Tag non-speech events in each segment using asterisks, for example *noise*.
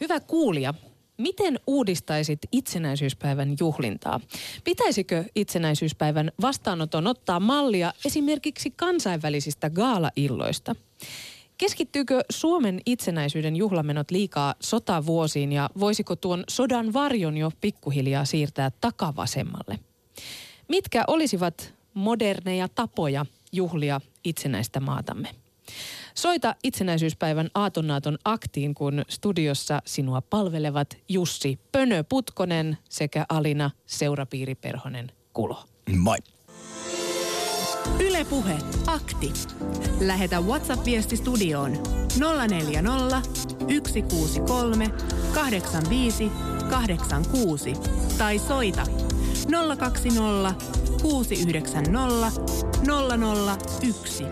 Hyvä kuulija, miten uudistaisit itsenäisyyspäivän juhlintaa? Pitäisikö itsenäisyyspäivän vastaanoton ottaa mallia esimerkiksi kansainvälisistä gaala-illoista? Keskittyykö Suomen itsenäisyyden juhlamenot liikaa sotavuosiin ja voisiko tuon sodan varjon jo pikkuhiljaa siirtää takavasemmalle? Mitkä olisivat moderneja tapoja juhlia itsenäistä maatamme? Soita itsenäisyyspäivän aatonnaaton aktiin, kun studiossa sinua palvelevat Jussi Pönö Putkonen sekä Alina Seurapiiriperhonen Kulo. Moi. Ylepuhe akti. Lähetä WhatsApp-viesti studioon 040 163 85 86 tai soita 020 690 001.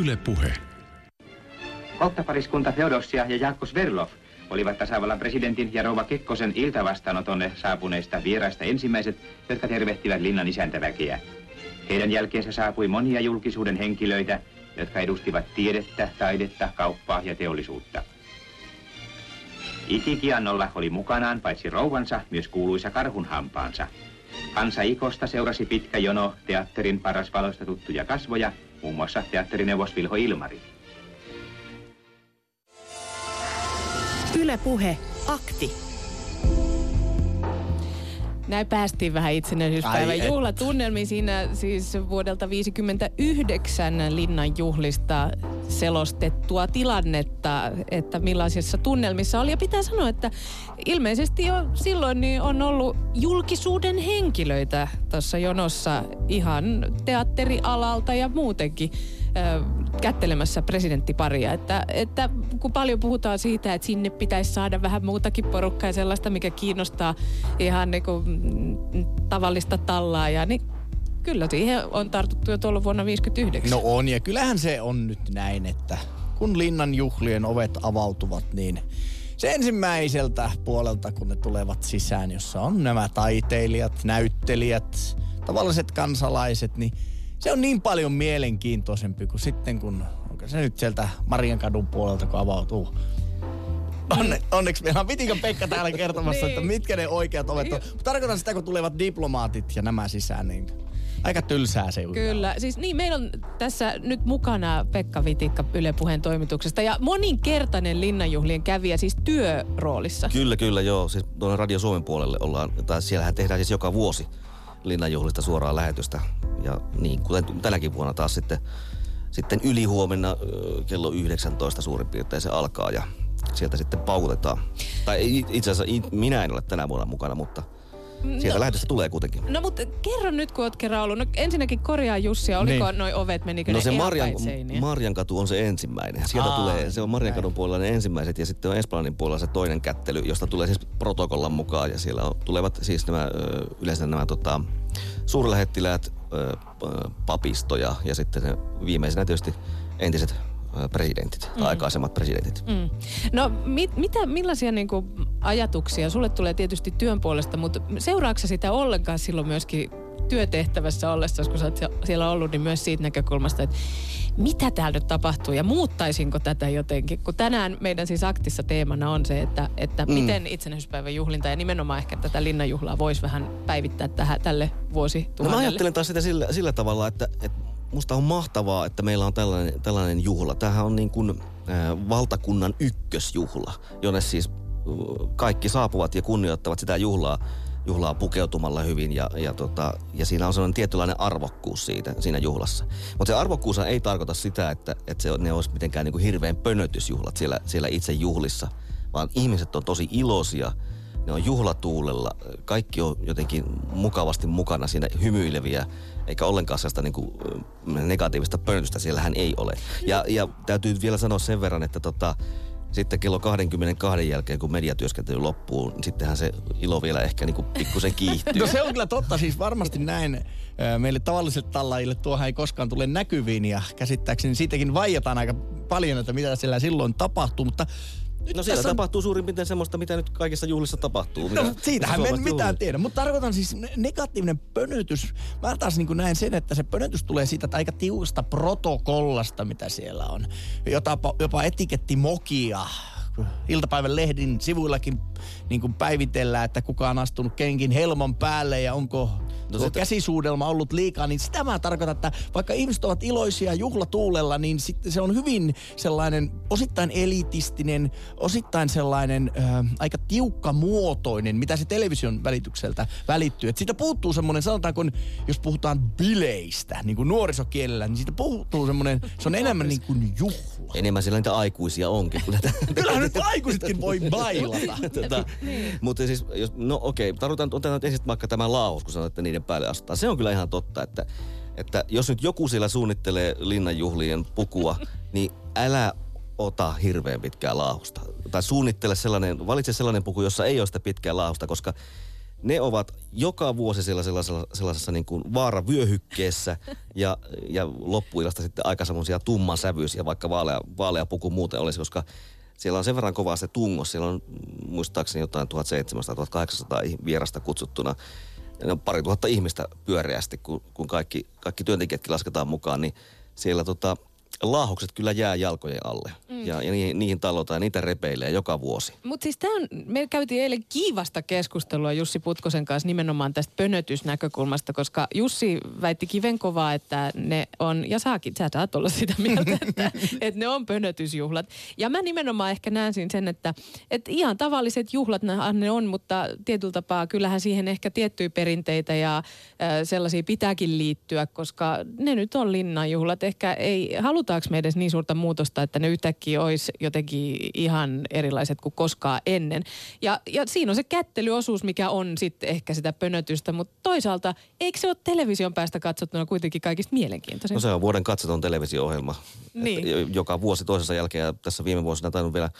Yle Puhe. Kohtapariskunta Feodossia ja Jaakko Sverlov olivat tasavallan presidentin ja rouva Kekkosen iltavastaanotonne saapuneista vieraista ensimmäiset, jotka tervehtivät linnan isäntäväkeä. Heidän jälkeensä saapui monia julkisuuden henkilöitä, jotka edustivat tiedettä, taidetta, kauppaa ja teollisuutta. Ikikiannolla oli mukanaan paitsi rouvansa, myös kuuluisa karhunhampaansa. Hansa Ikosta seurasi pitkä jono teatterin parasvaloista tuttuja kasvoja, muun muassa teatterineuvos Vilho Ilmari. Ylepuhe akti. Näin päästiin vähän itsenäisyyspäivän juhlatunnelmiin. Siinä siis vuodelta 59 linnan juhlista selostettua tilannetta, että millaisissa tunnelmissa oli. Ja pitää sanoa, että ilmeisesti jo silloin niin on ollut julkisuuden henkilöitä tuossa jonossa ihan teatterialalta ja muutenkin kättelemässä presidenttiparia. Että, että kun paljon puhutaan siitä, että sinne pitäisi saada vähän muutakin porukkaa ja sellaista, mikä kiinnostaa ihan niin kuin, mm, tavallista tallaajaa, niin kyllä siihen on tartuttu jo tuolla vuonna 59. No on, ja kyllähän se on nyt näin, että kun linnan juhlien ovet avautuvat, niin se ensimmäiseltä puolelta, kun ne tulevat sisään, jossa on nämä taiteilijat, näyttelijät, tavalliset kansalaiset, niin se on niin paljon mielenkiintoisempi kuin sitten, kun onko se nyt sieltä Mariankadun puolelta, kun avautuu. Onne, onneksi meillä on Vitikon Pekka täällä *laughs* kertomassa, että Niin. mitkä ne oikeat ovet on. Mutta tarkoitan sitä, kun tulevat diplomaatit ja nämä sisään, niin aika tylsää se. Kyllä. Siis niin, meillä on tässä nyt mukana Pekka Vitikka Yle Puheen toimituksesta ja moninkertainen linnanjuhlien kävijä siis työroolissa. Kyllä, kyllä, joo. Siis tuonne Radio Suomen puolelle ollaan, tai siellähän tehdään siis joka vuosi linnanjuhlista suoraa lähetystä. Ja niin, kuten tänäkin vuonna taas sitten, sitten ylihuomenna kello 19 suurin piirtein se alkaa ja sieltä sitten paukutetaan. Tai itse asiassa minä en ole tänä vuonna mukana, mutta sieltä No. lähetystä tulee kuitenkin. No mutta kerro nyt, kun oot kerran ollut. No ensinnäkin korjaa Jussia, oliko Niin. noi ovet, menikö No ne se ihan Marjan? Marjankatu on se ensimmäinen. Sieltä Aa, tulee, se on Marjankadun näin. puolella ne ensimmäiset ja sitten on Esplanin puolella se toinen kättely, josta tulee siis protokollan mukaan ja siellä on, tulevat siis nämä yleensä nämä tota, suurlähettiläät, ö, p- papisto ja, ja sitten se viimeisenä tietysti entiset presidentit, mm. aikaisemmat presidentit. Mm. No mit, mitä, millaisia niinku ajatuksia, sulle tulee tietysti työn puolesta, mutta seuraatko sä sitä ollenkaan silloin myöskin työtehtävässä ollessa, kun sä oot sie- siellä ollut, niin myös siitä näkökulmasta, että mitä täällä nyt tapahtuu ja muuttaisinko tätä jotenkin? Kun tänään meidän siis aktissa teemana on se, että, että mm. miten itsenäisyyspäivän juhlinta ja nimenomaan ehkä tätä linnanjuhlaa voisi vähän päivittää tähän, tälle No vuosituhannelle. mä ajattelen taas sitä sillä, sillä tavalla, että, että musta on mahtavaa, että meillä on tällainen, tällainen juhla. Tämähän on niin kuin äh, valtakunnan ykkösjuhla, jonne siis kaikki saapuvat ja kunnioittavat sitä juhlaa, juhlaa pukeutumalla hyvin ja, ja, tota, ja siinä on sellainen tietynlainen arvokkuus siitä, siinä juhlassa. Mutta se arvokkuus ei tarkoita sitä, että, että se, ne olisi mitenkään niin kuin hirveän pönötysjuhlat siellä, siellä itse juhlissa, vaan ihmiset on tosi iloisia – ne on juhlatuulella, kaikki on jotenkin mukavasti mukana siinä hymyileviä, eikä ollenkaan sellaista niin kuin, negatiivista pöntöstä siellähän ei ole. Ja, ja täytyy vielä sanoa sen verran, että tota, sitten kello 22 jälkeen, kun mediatyöskentely loppuu, niin sittenhän se ilo vielä ehkä niin pikkusen kiihtyy. No se on kyllä totta, siis varmasti näin. Meille tavallisille tallaajille tuohan ei koskaan tule näkyviin ja käsittääkseni siitäkin vaijataan aika paljon, että mitä siellä silloin tapahtuu, mutta nyt No siellä tässä on- tapahtuu suurin piirtein semmoista, mitä nyt kaikissa juhlissa tapahtuu. No, mitä- siitähän me en mitään juhlat. tiedä. Mutta tarkoitan siis ne- negatiivinen pönötys. Mä taas niin näen sen, että se pönötys tulee siitä aika tiukasta protokollasta, mitä siellä on. Jopa, jopa etiketti mokia iltapäivän lehdin sivuillakin niin kuin päivitellään, että kuka on astunut kenkin helmon päälle ja onko no sitä... käsisuudelma ollut liikaa, niin sitä mä tarkoitan, että vaikka ihmiset ovat iloisia juhlatuulella, niin sitten se on hyvin sellainen osittain elitistinen, osittain sellainen äh, aika tiukka muotoinen, mitä se television välitykseltä välittyy. Et siitä puuttuu semmoinen, sanotaanko, jos puhutaan bileistä, niin kuin nuorisokielellä, niin siitä puuttuu semmoinen, se on enemmän niin kuin juhla. Enemmän siellä niitä aikuisia onkin. *laughs* Kyllähän nyt aikuisetkin voi bailata. Tota, *laughs* niin. Mutta siis, jos, no okei, okay, tarvitaan, otetaan ensin vaikka tämä laahus, kun sanoit, että niiden päälle astutaan. Se on kyllä ihan totta, että, että jos nyt joku siellä suunnittelee linnanjuhlien pukua, *laughs* niin älä ota hirveän pitkää laahusta. Tai suunnittele sellainen, valitse sellainen puku, jossa ei ole sitä pitkää laahusta, koska ne ovat joka vuosi siellä sellaisessa, sellaisessa niin kuin vaaravyöhykkeessä *laughs* ja, ja loppuilasta sitten aika semmoisia tumman sävyisiä, vaikka vaalea, vaalea puku muuten olisi, koska siellä on sen verran kovaa se tungos. Siellä on muistaakseni jotain 1700-1800 vierasta kutsuttuna. Ja pari tuhatta ihmistä pyöreästi, kun, kun kaikki, kaikki työntekijätkin lasketaan mukaan, niin siellä tota, laahukset kyllä jää jalkojen alle. Mm. Ja, ja niihin, niihin talotaan ja niitä repeilee joka vuosi. Mutta siis on, me käytiin eilen kiivasta keskustelua Jussi Putkosen kanssa nimenomaan tästä pönötysnäkökulmasta, koska Jussi väitti kivenkovaa, että ne on, ja saakin, sä saat olla sitä mieltä, *laughs* että, että ne on pönötysjuhlat. Ja mä nimenomaan ehkä näen siinä sen, että, että ihan tavalliset juhlat ne on, mutta tietyllä tapaa kyllähän siihen ehkä tiettyjä perinteitä ja äh, sellaisia pitääkin liittyä, koska ne nyt on linnanjuhlat. Ehkä ei haluta halutaanko me edes niin suurta muutosta, että ne yhtäkkiä olisi jotenkin ihan erilaiset kuin koskaan ennen. Ja, ja siinä on se kättelyosuus, mikä on sitten ehkä sitä pönötystä, mutta toisaalta eikö se ole television päästä katsottuna kuitenkin kaikista mielenkiintoisin? No se on vuoden katsoton televisio-ohjelma. Niin. Joka vuosi toisensa jälkeen ja tässä viime vuosina tainnut vielä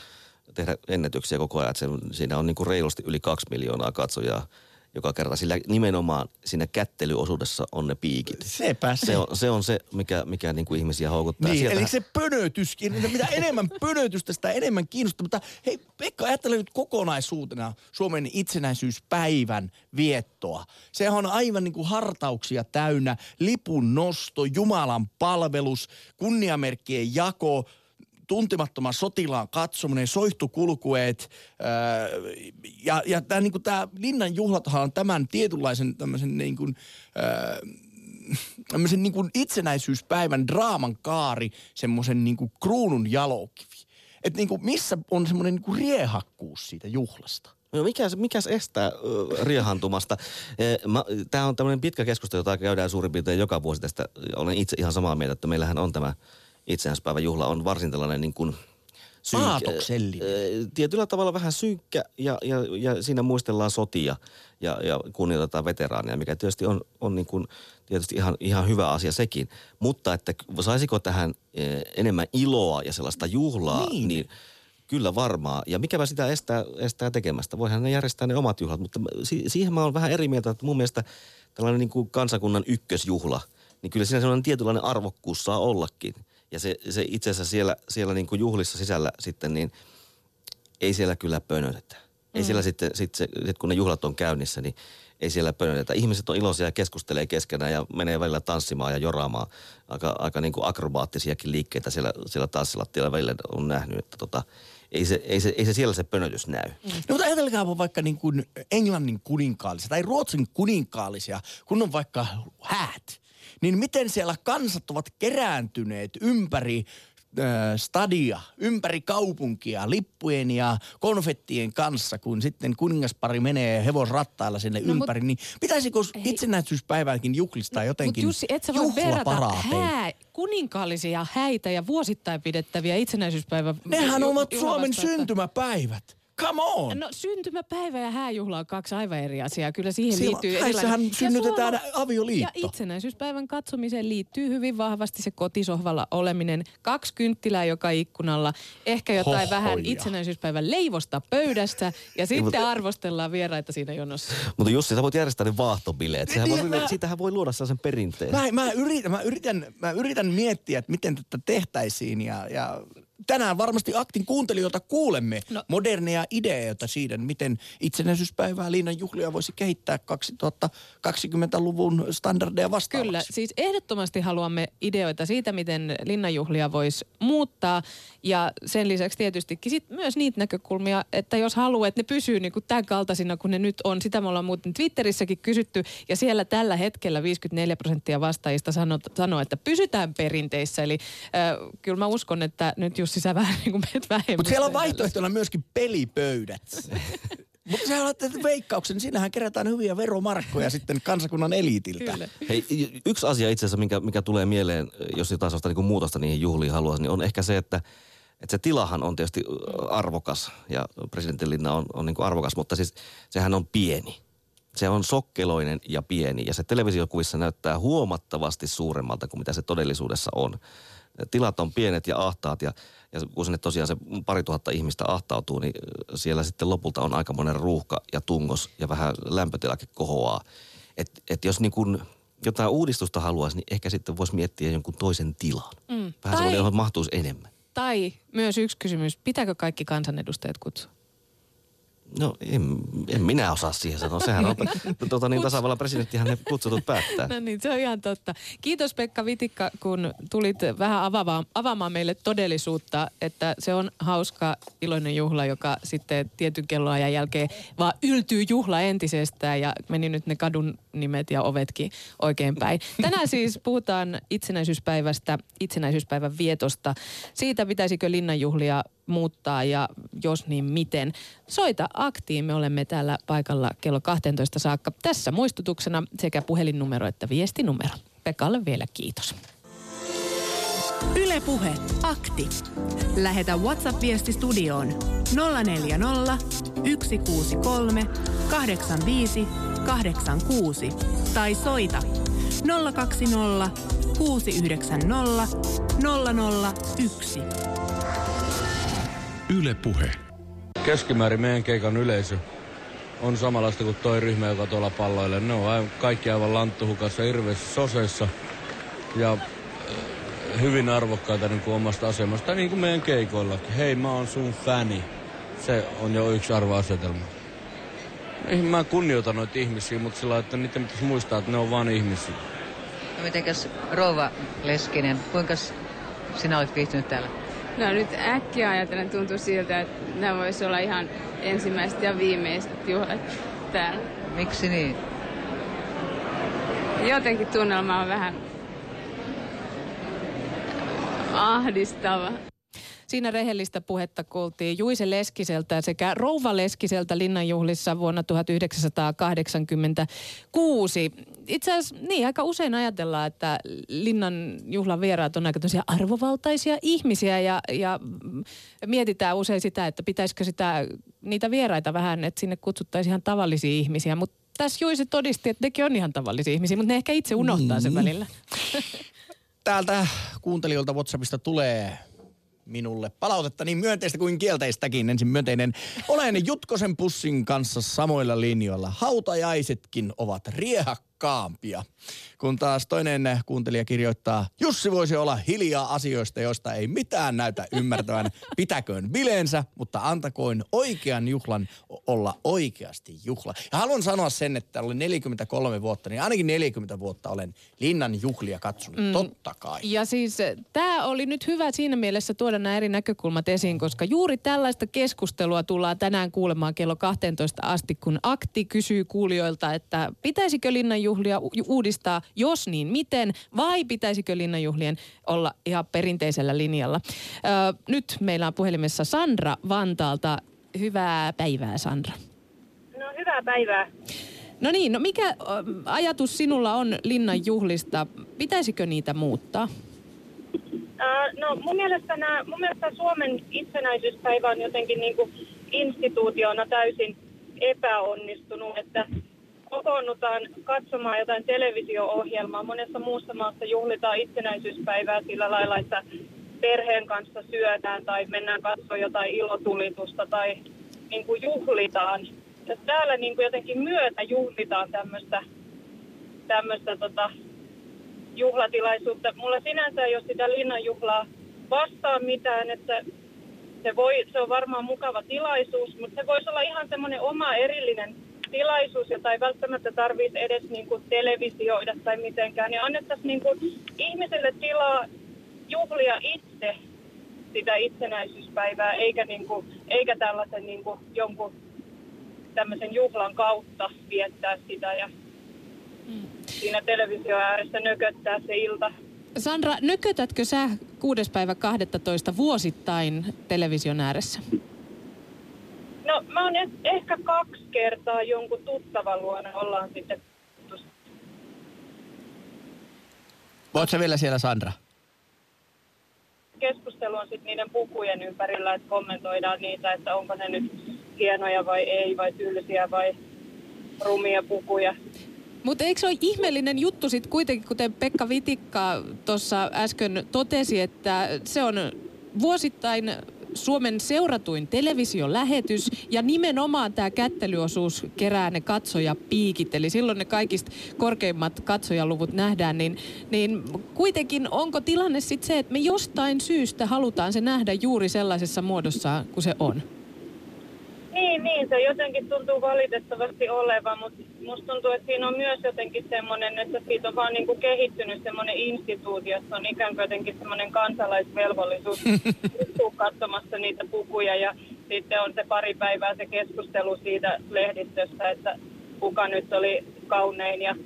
tehdä ennätyksiä koko ajan. Että se, siinä on niin kuin reilusti yli kaksi miljoonaa katsojaa joka kerta. Sillä nimenomaan siinä kättelyosuudessa on ne piikit. Sepä se. Se on se, on se mikä, mikä niin kuin ihmisiä houkuttaa. Niin, Sieltähän... eli se pönötyskin, mitä enemmän pönötystä, sitä enemmän kiinnostaa. Mutta hei, Pekka, ajattele nyt kokonaisuutena Suomen itsenäisyyspäivän viettoa. Se on aivan niin kuin hartauksia täynnä. Lipun nosto, Jumalan palvelus, kunniamerkkien jako – tuntemattoman sotilaan katsominen, soihtukulkueet ää, ja, ja tämä niin linnan juhlathan on tämän tietynlaisen tämmöisen niin kuin, ää, niin kuin itsenäisyyspäivän draaman kaari semmoisen niin kuin kruunun jalokivi. Että niin kuin missä on semmoinen niin kuin riehakkuus siitä juhlasta? No mikäs, mikäs estää riehantumasta? Tämä on tämmöinen pitkä keskustelu, jota käydään suurin piirtein joka vuosi tästä. Olen itse ihan samaa mieltä, että meillähän on tämä itsenäispäivän juhla on varsin tällainen niin kuin synkkä, tietyllä tavalla vähän synkkä ja, ja, ja siinä muistellaan sotia ja, ja kunnioitetaan veteraaneja, mikä tietysti on, on niin kuin, tietysti ihan, ihan hyvä asia sekin. Mutta että saisiko tähän enemmän iloa ja sellaista juhlaa, niin, niin Kyllä varmaa. Ja mikäpä sitä estää, estää tekemästä. Voihan ne järjestää ne omat juhlat, mutta si- siihen mä oon vähän eri mieltä, että mun mielestä tällainen niin kuin kansakunnan ykkösjuhla, niin kyllä siinä sellainen tietynlainen arvokkuus saa ollakin. Ja se, se itse asiassa siellä, siellä niin kuin juhlissa sisällä sitten, niin ei siellä kyllä pönötetä. Ei mm. siellä sitten, sit se, sit kun ne juhlat on käynnissä, niin ei siellä pönötetä. Ihmiset on iloisia ja keskustelee keskenään ja menee välillä tanssimaan ja joraamaan. Aika, aika niin kuin akrobaattisiakin liikkeitä siellä, siellä tanssilattialla välillä on nähnyt, että tota, ei se, ei, se, ei se siellä se pönötys näy. Mm. No mutta ajatelkaa vaikka niin kuin Englannin kuninkaallisia tai Ruotsin kuninkaallisia, kun on vaikka häät niin miten siellä kansat ovat kerääntyneet ympäri stadia ympäri kaupunkia lippujen ja konfettien kanssa, kun sitten kuningaspari menee hevosrattailla sinne no, ympäri, mut, niin pitäisikö ei. itsenäisyyspäivänkin juhlistaa no, jotenkin Jussi, et sä voi verrata hää, kuninkaallisia häitä ja vuosittain pidettäviä itsenäisyyspäivä Nehän ju, ovat Suomen syntymäpäivät. Come on! No syntymäpäivä ja hääjuhla on kaksi aivan eri asiaa. Kyllä siihen Siellä, liittyy erilainen... synnytetään ja avioliitto. Ja itsenäisyyspäivän katsomiseen liittyy hyvin vahvasti se kotisohvalla oleminen. Kaksi kynttilää joka ikkunalla. Ehkä jotain Hohoja. vähän itsenäisyyspäivän leivosta pöydästä. Ja sitten arvostellaan vieraita siinä jonossa. Mutta Jussi, sä voit järjestää ne vaahtobileet. Sehän voi, mä, siitähän voi luoda sen perinteen. Mä, mä, yritän, mä, yritän, mä yritän miettiä, että miten tätä tehtäisiin. Ja, ja tänään varmasti aktin kuuntelijoilta kuulemme no. moderneja ideoita siitä, miten itsenäisyyspäivää Liinan juhlia voisi kehittää 2020-luvun standardeja vastaavaksi. Kyllä, siis ehdottomasti haluamme ideoita siitä, miten linnanjuhlia voisi muuttaa. Ja sen lisäksi tietystikin sit myös niitä näkökulmia, että jos haluaa, että ne pysyy niin kuin tämän kaltaisina kuin ne nyt on. Sitä me ollaan muuten Twitterissäkin kysytty ja siellä tällä hetkellä 54 prosenttia vastaajista sanoo, sanoo että pysytään perinteissä. Eli äh, kyllä mä uskon, että nyt Jussi sä vähän niin kuin vähemmän. Mutta siellä on vaihtoehtona myöskin pelipöydät. *laughs* Mutta sä olet veikkauksen, siinähän kerätään hyviä veromarkkoja sitten kansakunnan eliitiltä. Kyllä. Hei, yksi asia itse asiassa, mikä, mikä tulee mieleen, jos jotain sellaista niin muutosta niihin juhliin haluaisi, niin on ehkä se, että, että se tilahan on tietysti arvokas ja presidentinlinna on, on niin kuin arvokas, mutta siis sehän on pieni. Se on sokkeloinen ja pieni ja se televisiokuvissa näyttää huomattavasti suuremmalta kuin mitä se todellisuudessa on. Tilat on pienet ja ahtaat ja, ja kun sinne tosiaan se pari tuhatta ihmistä ahtautuu, niin siellä sitten lopulta on aika monen ruuhka ja tungos ja vähän lämpötilakin kohoaa. Et, et jos niin kun jotain uudistusta haluaisi, niin ehkä sitten voisi miettiä jonkun toisen tilan. Mm. Vähän tai, sellainen, johon mahtuisi enemmän. Tai myös yksi kysymys, pitääkö kaikki kansanedustajat kutsua? No en, en minä osaa siihen sanoa. Sehän on *laughs* tuota, niin, tasavallan presidenttihän ne kutsutut päättää. *laughs* No niin, se on ihan totta. Kiitos Pekka Vitikka, kun tulit vähän avaamaan, avaamaan meille todellisuutta, että se on hauska, iloinen juhla, joka sitten tietyn kelloajan jälkeen vaan yltyy juhla entisestään ja meni nyt ne kadun nimet ja ovetkin oikein päin. Tänään siis puhutaan itsenäisyyspäivästä, itsenäisyyspäivän vietosta, siitä pitäisikö linnanjuhlia muuttaa ja jos niin miten. Soita aktiin, me olemme täällä paikalla kello 12 saakka. Tässä muistutuksena sekä puhelinnumero että viestinumero. Pekalle vielä kiitos. Ylepuhe akti. Lähetä WhatsApp-viesti studioon 040 163 85 86 tai soita 020 690 001. Yle Puhe. Keskimäärin meidän keikan yleisö on samanlaista kuin toi ryhmä, joka tuolla palloille. Ne on aivan, kaikki aivan lanttuhukassa, hirveässä soseissa ja äh, hyvin arvokkaita niin kuin omasta asemasta, niin kuin meidän keikoillakin. Hei, mä oon sun fäni. Se on jo yksi arvoasetelma. Mä kunnioitan noita ihmisiä, mutta sillä että niiden pitäisi muistaa, että ne on vain ihmisiä. No mitenkäs Rouva Leskinen, kuinka sinä olet viihtynyt täällä? No nyt äkkiä ajatellen tuntuu siltä, että nämä voisi olla ihan ensimmäiset ja viimeiset juhlat täällä. Miksi niin? Jotenkin tunnelma on vähän ahdistava. Siinä rehellistä puhetta kuultiin Juise Leskiseltä sekä Rouva Leskiseltä linnanjuhlissa vuonna 1986. Itse asiassa niin, aika usein ajatellaan, että linnan juhlan vieraat on aika arvovaltaisia ihmisiä ja, ja mietitään usein sitä, että pitäisikö sitä, niitä vieraita vähän, että sinne kutsuttaisiin ihan tavallisia ihmisiä, mutta tässä Juise todisti, että nekin on ihan tavallisia ihmisiä, mutta ne ehkä itse unohtaa sen niin. välillä. Täältä kuuntelijoilta WhatsAppista tulee minulle palautetta niin myönteistä kuin kielteistäkin. Ensin myönteinen. Olen Jutkosen pussin kanssa samoilla linjoilla. Hautajaisetkin ovat riehakkaampia. Kun taas toinen kuuntelija kirjoittaa, Jussi voisi olla hiljaa asioista, joista ei mitään näytä ymmärtävän. *laughs* Pitäköön bileensä, mutta antakoin oikean juhlan olla oikeasti juhla. Ja haluan sanoa sen, että olen 43 vuotta, niin ainakin 40 vuotta olen linnan juhlia katsonut, mm. totta kai. Ja siis eh, tämä oli nyt hyvä siinä mielessä tuoda nämä eri näkökulmat esiin, koska juuri tällaista keskustelua tullaan tänään kuulemaan kello 12 asti, kun Akti kysyy kuulijoilta, että pitäisikö linnan juhlia uudistaa jos niin miten, vai pitäisikö linnanjuhlien olla ihan perinteisellä linjalla? Ö, nyt meillä on puhelimessa Sandra Vantaalta. Hyvää päivää, Sandra. No, hyvää päivää. No niin, no mikä ajatus sinulla on linnanjuhlista? Pitäisikö niitä muuttaa? No mun mielestä, nämä, mun mielestä Suomen itsenäisyyspäivä on jotenkin niin kuin instituutiona täysin epäonnistunut, että kokoonnutaan katsomaan jotain televisio-ohjelmaa. Monessa muussa maassa juhlitaan itsenäisyyspäivää sillä lailla, että perheen kanssa syödään tai mennään katsomaan jotain ilotulitusta tai niin kuin juhlitaan. Ja täällä niin kuin jotenkin myötä juhlitaan tämmöistä, tämmöistä tota, juhlatilaisuutta. Mulla sinänsä ei ole sitä linnanjuhlaa vastaan mitään, että se, voi, se on varmaan mukava tilaisuus, mutta se voisi olla ihan semmoinen oma erillinen tilaisuus, jota ei välttämättä tarvitsisi edes niin kuin televisioida tai mitenkään. Ja annettaisiin niin kuin ihmiselle tilaa juhlia itse sitä itsenäisyyspäivää, eikä, niin kuin, eikä tällaisen niin kuin jonkun tämmöisen juhlan kautta viettää sitä ja siinä televisio ääressä nököttää se ilta. Sandra, nökötätkö sä 6. päivä 12 vuosittain television ääressä? No mä oon eh- ehkä kaksi kertaa jonkun tuttavan luona ollaan sitten Voit sä vielä siellä, Sandra? keskustelu on sitten niiden pukujen ympärillä, että kommentoidaan niitä, että onko ne nyt hienoja vai ei, vai tylsiä vai rumia pukuja. Mutta eikö se ole ihmeellinen juttu sitten kuitenkin, kuten Pekka Vitikka tuossa äsken totesi, että se on vuosittain Suomen seuratuin televisiolähetys ja nimenomaan tämä kättelyosuus kerää ne katsojapiikit, eli silloin ne kaikista korkeimmat katsojaluvut nähdään, niin, niin kuitenkin onko tilanne sitten se, että me jostain syystä halutaan se nähdä juuri sellaisessa muodossa kuin se on? Niin, niin, se jotenkin tuntuu valitettavasti olevan, mutta musta tuntuu, että siinä on myös jotenkin semmoinen, että siitä on vaan niin kuin kehittynyt semmoinen instituutio, että on ikään kuin jotenkin semmoinen kansalaisvelvollisuus. *laughs* Katsomassa niitä pukuja ja sitten on se pari päivää se keskustelu siitä lehdistöstä, että kuka nyt oli kaunein ja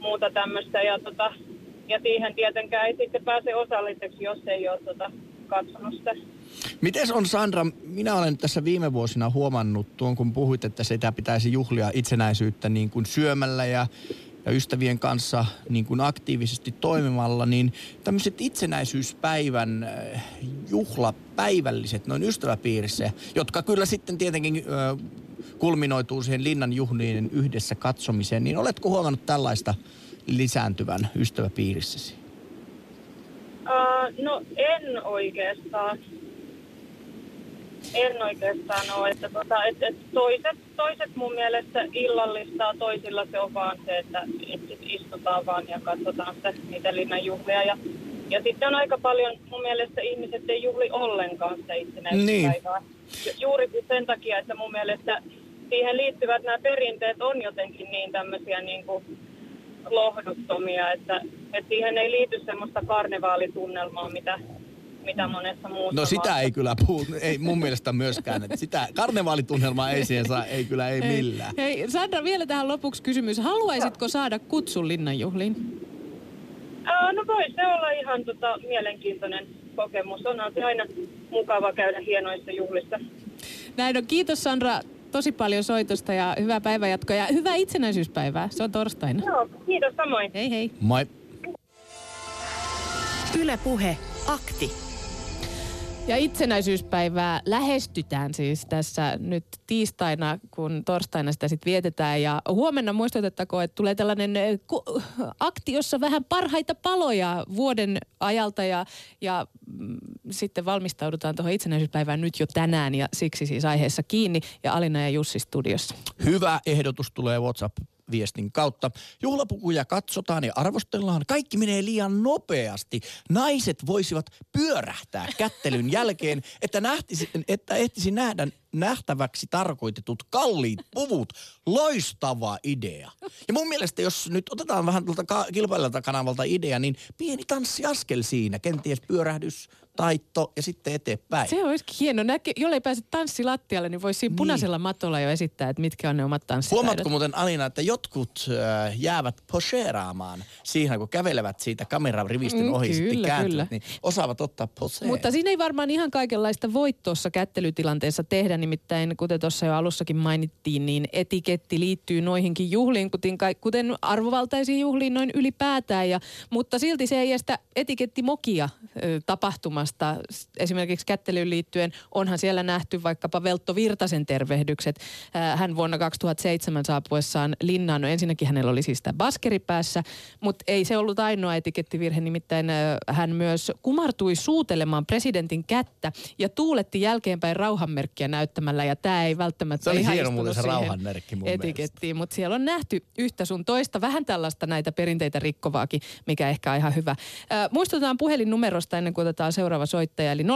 muuta tämmöistä. Ja, tota, ja siihen tietenkään ei sitten pääse osalliseksi, jos ei ole tota, katsonut sitä. Miten on Sandra, minä olen tässä viime vuosina huomannut tuon, kun puhuit, että sitä pitäisi juhlia itsenäisyyttä niin kuin syömällä ja, ja ystävien kanssa niin kuin aktiivisesti toimimalla, niin tämmöiset itsenäisyyspäivän äh, juhlapäivälliset noin ystäväpiirissä, jotka kyllä sitten tietenkin äh, kulminoituu siihen linnan juhlien yhdessä katsomiseen, niin oletko huomannut tällaista lisääntyvän ystäväpiirissäsi? Uh, no en oikeastaan. En oikeastaan ole. Että tota, et, et toiset, toiset mun mielestä illallistaa, toisilla se on vaan se, että et, istutaan vaan ja katsotaan sitä, niitä linnan juhlia. Ja, ja sitten on aika paljon, mun mielestä ihmiset ei juhli ollenkaan sitä itsenäisyyspäivää. Niin. Juuri sen takia, että mun mielestä siihen liittyvät nämä perinteet on jotenkin niin tämmöisiä niin kuin lohduttomia, että, että siihen ei liity semmoista karnevaalitunnelmaa, mitä, mitä monessa muussa No sitä maassa. ei kyllä puhu, ei mun mielestä myöskään. Että sitä karnevaalitunnelmaa ei siihen saa, ei kyllä ei millään. Hei Sandra, vielä tähän lopuksi kysymys. Haluaisitko saada kutsun linnanjuhliin? Ää, no voi se olla ihan tota, mielenkiintoinen kokemus. Onhan se aina mukava käydä hienoissa juhlissa. Näin on. Kiitos Sandra tosi paljon soitosta ja hyvää päivänjatkoa ja hyvää itsenäisyyspäivää. Se on torstaina. Joo, kiitos samoin. Hei hei. Moi. Ylepuhe akti. Ja itsenäisyyspäivää lähestytään siis tässä nyt tiistaina, kun torstaina sitä sitten vietetään. Ja huomenna muistutettakoon, että tulee tällainen eh, ku- akti, jossa vähän parhaita paloja vuoden ajalta ja, ja mm, sitten valmistaudutaan tuohon itsenäisyyspäivään nyt jo tänään ja siksi siis aiheessa kiinni ja Alina ja Jussi studiossa. Hyvä ehdotus tulee WhatsApp-viestin kautta. Juhlapukuja katsotaan ja arvostellaan. Kaikki menee liian nopeasti. Naiset voisivat pyörähtää kättelyn jälkeen, että, nähtisi, että ehtisi nähdä nähtäväksi tarkoitetut kalliit puvut. Loistava idea. Ja mun mielestä, jos nyt otetaan vähän tuolta kilpailijalta kanavalta idea, niin pieni tanssiaskel siinä. Kenties pyörähdys, taitto ja sitten eteenpäin. Se olisikin hieno. Näke, jollei pääse tanssilattialle, niin voisi siinä punaisella matolla jo esittää, että mitkä on ne omat tanssitaidot. Huomaatko muuten Alina, että jotkut äh, jäävät poseeraamaan siihen, kun kävelevät siitä kamerarivistön Mm, ohi, sitten kyllä, kääntyvät, kyllä. niin osaavat ottaa poseen. Mutta siinä ei varmaan ihan kaikenlaista voi tuossa kättelytilanteessa tehdä, nimittäin kuten tuossa jo alussakin mainittiin, niin etiketti liittyy noihinkin juhliin, kuten, kuten arvovaltaisiin juhliin noin ylipäätään. Ja, mutta silti se ei estä etikettimokia ö, tapahtumasta. S- Esimerkiksi kättelyyn liittyen onhan siellä nähty vaikkapa Veltto Virtasen tervehdykset. Ää, Hän vuonna 2007 saapuessaan linnaan, no ensinnäkin hänellä oli siis tämä baskeri päässä, mutta ei se ollut ainoa etikettivirhe, nimittäin ö, hän myös kumartui suutelemaan presidentin kättä ja tuuletti jälkeenpäin rauhanmerkkiä näyttämällä ja tämä ei välttämättä Se oli ihan hieno muuten se rauhanmerkki mun etikettiin, mutta siellä on nähty yhtä sun toista, vähän tällaista näitä perinteitä rikkovaakin, mikä ehkä on ihan hyvä. Äh, muistutetaan puhelinnumerosta ennen kuin otetaan seuraava seuraava soittaja. Eli 020690001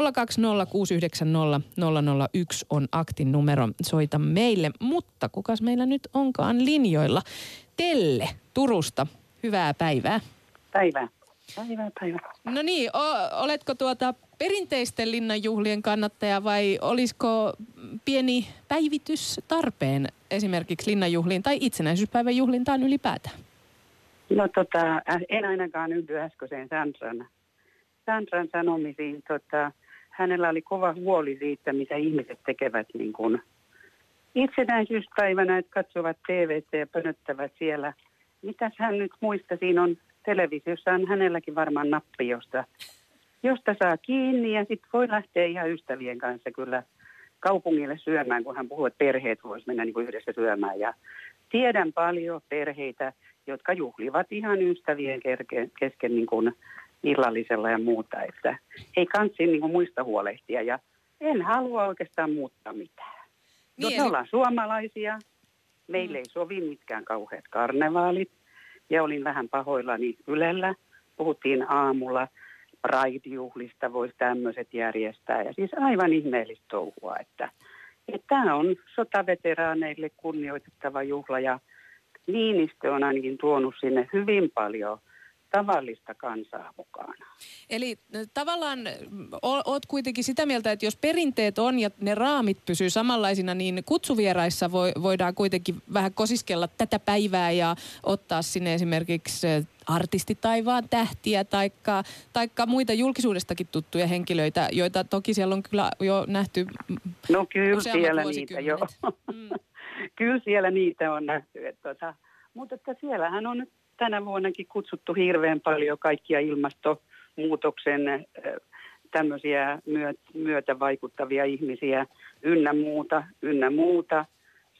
on aktin numero. Soita meille. Mutta kukas meillä nyt onkaan linjoilla? Telle Turusta. Hyvää päivää. Päivää. Päivää, päivää. No niin, o- oletko tuota perinteisten linnanjuhlien kannattaja vai olisiko pieni päivitys tarpeen esimerkiksi linnanjuhliin tai itsenäisyyspäivän juhlintaan ylipäätään? No tota, en ainakaan yhdy äskeiseen Sandran, Sandran sanomisiin. Tota, hänellä oli kova huoli siitä, mitä ihmiset tekevät niin kuin itsenäisyyspäivänä, että katsovat TVtä ja pönöttävät siellä. Mitäs hän nyt muista, siinä on televisiossa on hänelläkin varmaan nappi, josta, josta saa kiinni ja sitten voi lähteä ihan ystävien kanssa kyllä kaupungille syömään, kun hän puhuu, että perheet voisi mennä niin kuin yhdessä syömään. Ja tiedän paljon perheitä, jotka juhlivat ihan ystävien kesken niin kuin illallisella ja muuta, että ei kansi niin kuin muista huolehtia ja en halua oikeastaan muuttaa mitään. No, me ollaan suomalaisia, meille ei sovi mitkään kauheat karnevaalit. Ja olin vähän pahoillani Ylellä. Puhuttiin aamulla Pride-juhlista, voisi tämmöiset järjestää. Ja siis aivan ihmeellistä touhua, että tämä on sotaveteraaneille kunnioitettava juhla. Ja Niinistö on ainakin tuonut sinne hyvin paljon tavallista kansaa mukaan. Eli tavallaan oot kuitenkin sitä mieltä, että jos perinteet on ja ne raamit pysyy samanlaisina, niin kutsuvieraissa voi, voidaan kuitenkin vähän kosiskella tätä päivää ja ottaa sinne esimerkiksi artistitaivaan tähtiä taikka, taikka muita julkisuudestakin tuttuja henkilöitä, joita toki siellä on kyllä jo nähty No kyllä siellä niitä jo. Mm. *laughs* kyllä siellä niitä on nähty. Että tota, mutta että siellähän on nyt tänä vuonnakin kutsuttu hirveän paljon kaikkia ilmastonmuutoksen äh, tämmöisiä myöt, myötä vaikuttavia ihmisiä ynnä muuta, ynnä muuta.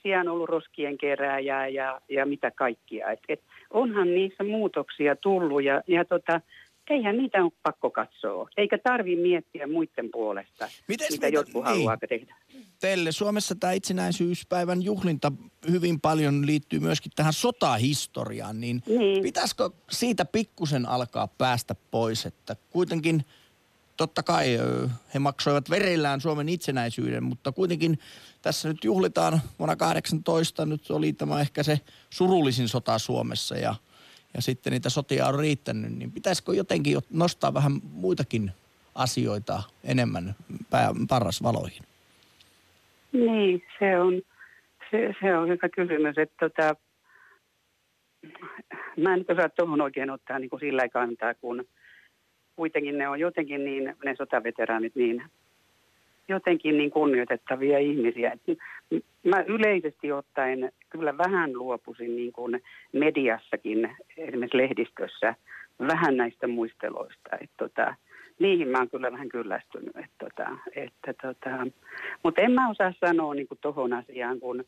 Siellä on ollut roskien kerääjää ja, ja mitä kaikkia. Et, et onhan niissä muutoksia tullut ja, ja tota, eihän niitä ole pakko katsoa. Eikä tarvi miettiä muiden puolesta, Mites mitä jotkut niin. haluaa tehdä. Teille Suomessa tämä itsenäisyyspäivän juhlinta hyvin paljon liittyy myöskin tähän sotahistoriaan, niin, Niin. pitäisikö siitä pikkusen alkaa päästä pois, että kuitenkin totta kai he maksoivat verellään Suomen itsenäisyyden, mutta kuitenkin tässä nyt juhlitaan vuonna 18, nyt oli tämä ehkä se surullisin sota Suomessa ja, ja sitten niitä sotia on riittänyt, niin pitäisikö jotenkin nostaa vähän muitakin asioita enemmän pää? Niin, se on, se, se on hyvä kysymys, että tota, mä en osaa tuohon oikein ottaa niin kuin sillä kantaa, kun kuitenkin ne on jotenkin niin, ne sotaveteraanit niin, jotenkin niin kunnioitettavia ihmisiä. Et Mä yleisesti ottaen kyllä vähän luopusin niin kuin mediassakin, esimerkiksi lehdistössä, vähän näistä muisteloista. Että tota, niihin mä oon kyllä vähän kyllästynyt. Että tota, että tota, mutta en mä osaa sanoa niin kuin tohon asiaan, kun,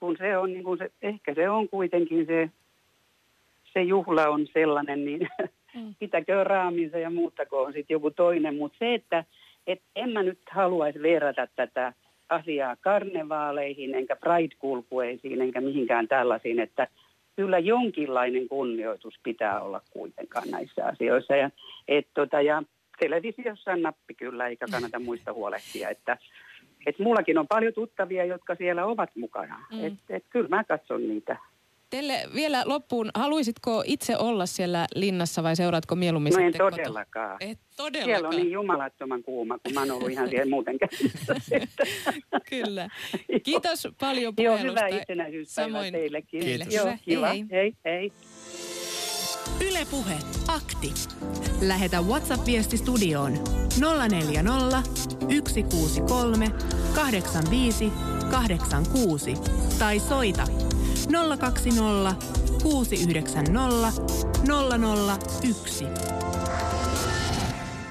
kun se on niin kuin se, ehkä se on kuitenkin se, se juhla on sellainen, niin *laughs* Mm. pitäkö raaminsa ja muuttakoon sitten joku toinen. Mutta se, että et en mä nyt haluaisi verrata tätä asiaa karnevaaleihin, enkä pride-kulkueisiin, enkä mihinkään tällaisiin, että kyllä jonkinlainen kunnioitus pitää olla kuitenkaan näissä asioissa. Ja, et tota, ja televisiossa on nappi kyllä, eikä kannata muista huolehtia, että et mullakin on paljon tuttavia, jotka siellä ovat mukana. Mm. Et, et kyllä mä katson niitä. Telle vielä loppuun, haluaisitko itse olla siellä linnassa vai seuraatko mieluummin No en todellakaan. Et Siellä todellakaan. on niin jumalattoman kuuma, kun mä oon ollut ihan siellä muuten käsissä. *laughs* Kyllä. Kiitos paljon Joo, puhelusta. hyvää itsenäisyyspäivää Samoin teillekin. teille. Kiitos. Joo, Hyvä. kiva. Hei, Hei, hei. Ylepuhe akti. Lähetä WhatsApp-viesti studioon 040 163 85 86 tai soita 020 690 001.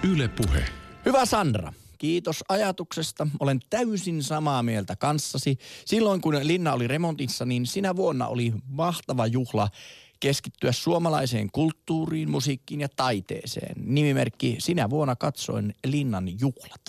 Yle Puhe. Hyvä Sandra, kiitos ajatuksesta. Olen täysin samaa mieltä kanssasi. Silloin kun linna oli remontissa, niin sinä vuonna oli mahtava juhla keskittyä suomalaiseen kulttuuriin, musiikkiin ja taiteeseen. Nimimerkki Sinä vuonna katsoin Linnan juhlat.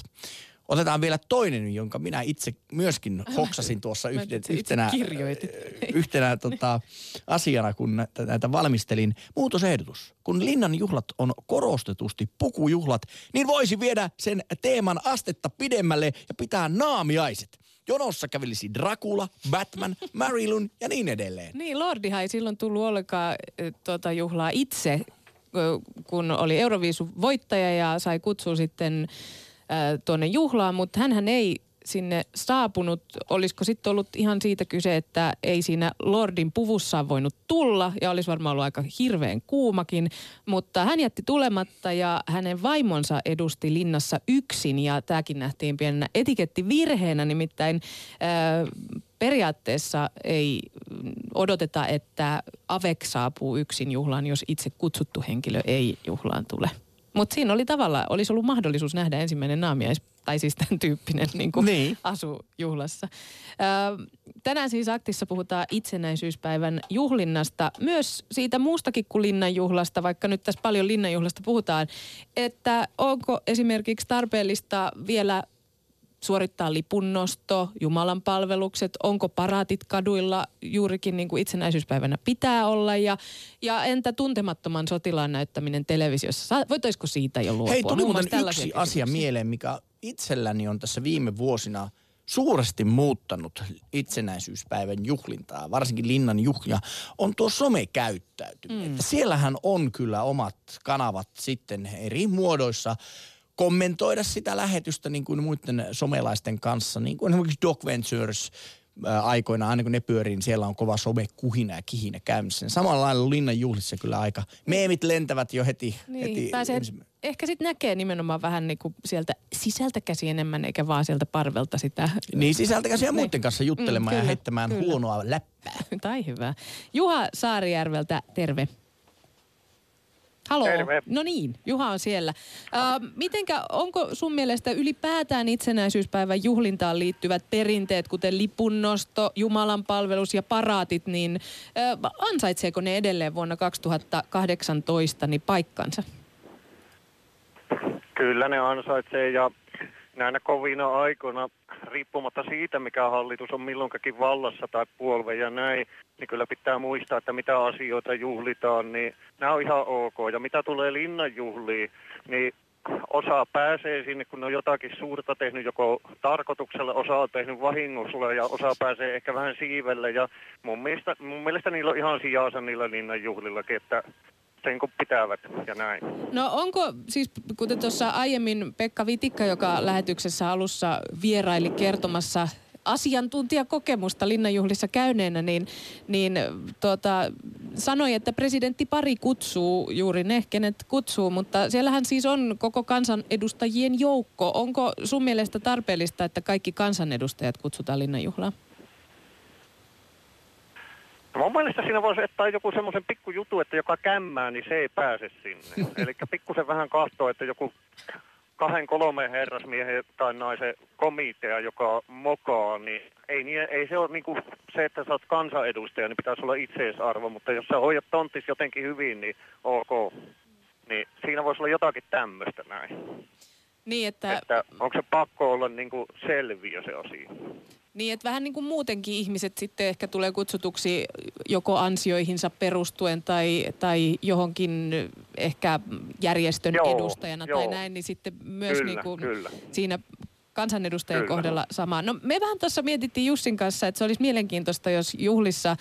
Otetaan vielä toinen, jonka minä itse myöskin hoksasin tuossa yhtenä, yhtenä, kirjoitit. yhtenä tota, asiana, kun näitä, näitä valmistelin. Muutosehdotus. Kun linnan juhlat on korostetusti pukujuhlat, niin voisi viedä sen teeman astetta pidemmälle ja pitää naamiaiset. Jonossa kävelisi Dracula, Batman, *laughs* Marilyn ja niin edelleen. Niin, Lordihan ei silloin tullut ollenkaan tuota juhlaa itse, kun oli Euroviisun voittaja ja sai kutsua sitten tuonne juhlaan, mutta hän ei sinne saapunut. Olisiko sitten ollut ihan siitä kyse, että ei siinä Lordin puvussa voinut tulla ja olisi varmaan ollut aika hirveän kuumakin, mutta hän jätti tulematta ja hänen vaimonsa edusti linnassa yksin ja tämäkin nähtiin pienenä etikettivirheenä, nimittäin äh, periaatteessa ei odoteta, että Avek saapuu yksin juhlaan, jos itse kutsuttu henkilö ei juhlaan tule. Mutta siinä oli tavallaan, olisi ollut mahdollisuus nähdä ensimmäinen naamiais, tai siis tämän tyyppinen *laughs* niin kuin Niin. asu juhlassa. Ö, tänään siis Aktissa puhutaan itsenäisyyspäivän juhlinnasta, myös siitä muustakin kuin linnanjuhlasta, vaikka nyt tässä paljon linnanjuhlasta puhutaan, että onko esimerkiksi tarpeellista vielä suorittaa lipunnosto, Jumalan palvelukset, onko paraatit kaduilla juurikin niin kuin itsenäisyyspäivänä pitää olla ja, ja entä tuntemattoman sotilaan näyttäminen televisiossa, Sa- voitaisiko siitä jo luopua? Hei, tuli muuten yksi asia kysymyksiä. mieleen, mikä itselläni on tässä viime vuosina suuresti muuttanut itsenäisyyspäivän juhlintaa, varsinkin linnan juhlia, on tuo somekäyttäytyminen. Mm. Siellähän on kyllä omat kanavat sitten eri muodoissa kommentoida sitä lähetystä niin kuin muiden somelaisten kanssa, niin kuin esimerkiksi Doc Ventures ää, aikoina, aina kun ne pyörii, niin siellä on kova somekuhina ja kihinä käynnissä. Samalla lailla linnan juhlissa kyllä aika. Meemit lentävät jo heti. Niin, heti pääsee, ensimmä- ehkä sitten näkee nimenomaan vähän niin kuin sieltä sisältä käsi enemmän, eikä vaan sieltä parvelta sitä. Niin sisältäkäisiä Niin. muiden kanssa juttelemaan Mm, ja kyllä, heittämään kyllä. huonoa läppää. *laughs* tai hyvä. Juha Saarijärveltä, terve. Halo. Terve. No niin, Juha on siellä. Uh, mitenkä, onko sun mielestä ylipäätään itsenäisyyspäivän juhlintaan liittyvät perinteet, kuten lipunnosto, Jumalan palvelus ja paraatit, niin uh, ansaitseeko ne edelleen vuonna 2018 niin paikkansa? Kyllä ne ansaitsee ja näinä kovina aikoina, riippumatta siitä, mikä hallitus on milloinkakin vallassa tai puolue ja näin, niin kyllä pitää muistaa, että mitä asioita juhlitaan, niin nämä on ihan ok. Ja mitä tulee linnanjuhliin, niin osa pääsee sinne, kun ne on jotakin suurta tehnyt joko tarkoituksella, osa on tehnyt vahingossa ja osa pääsee ehkä vähän siivelle. Ja mun mielestä, mun mielestä niillä on ihan sijaansa niillä linnanjuhlillakin, että sen kun pitävät ja näin. No onko siis, kuten tuossa aiemmin Pekka Vitikka, joka lähetyksessä alussa vieraili kertomassa asiantuntijakokemusta linnanjuhlissa käyneenä, niin, niin tuota, sanoi, että presidentti pari kutsuu juuri ne, kenet kutsuu, mutta siellähän siis on koko kansanedustajien joukko. Onko sun mielestä tarpeellista, että kaikki kansanedustajat kutsutaan linnanjuhlaan? No mun mielestä siinä voisi ottaa joku semmoisen pikkujutu, että joka kämmää, niin se ei pääse sinne. *laughs* Eli pikkusen vähän kahtoo, että joku kahden kolmen herrasmiehen tai naisen komitea, joka mokaa, niin ei, niin, ei se ole niin kuin se, että sä oot kansanedustaja, niin pitäisi olla itseisarvo, mutta jos sä hoidat tonttis jotenkin hyvin, niin ok. Niin siinä voisi olla jotakin tämmöistä näin. Niin, että, Että onko se pakko olla niin kuin selviö se asia? Niin, että vähän niin kuin muutenkin ihmiset sitten ehkä tulee kutsutuksi joko ansioihinsa perustuen tai, tai johonkin ehkä järjestön Joo, edustajana tai joo. näin, niin sitten myös Kyllä, niin kuin kyllä. siinä kansanedustajien Kyllä. kohdalla sama. No me vähän tuossa mietittiin Jussin kanssa, että se olisi mielenkiintoista, jos juhlissa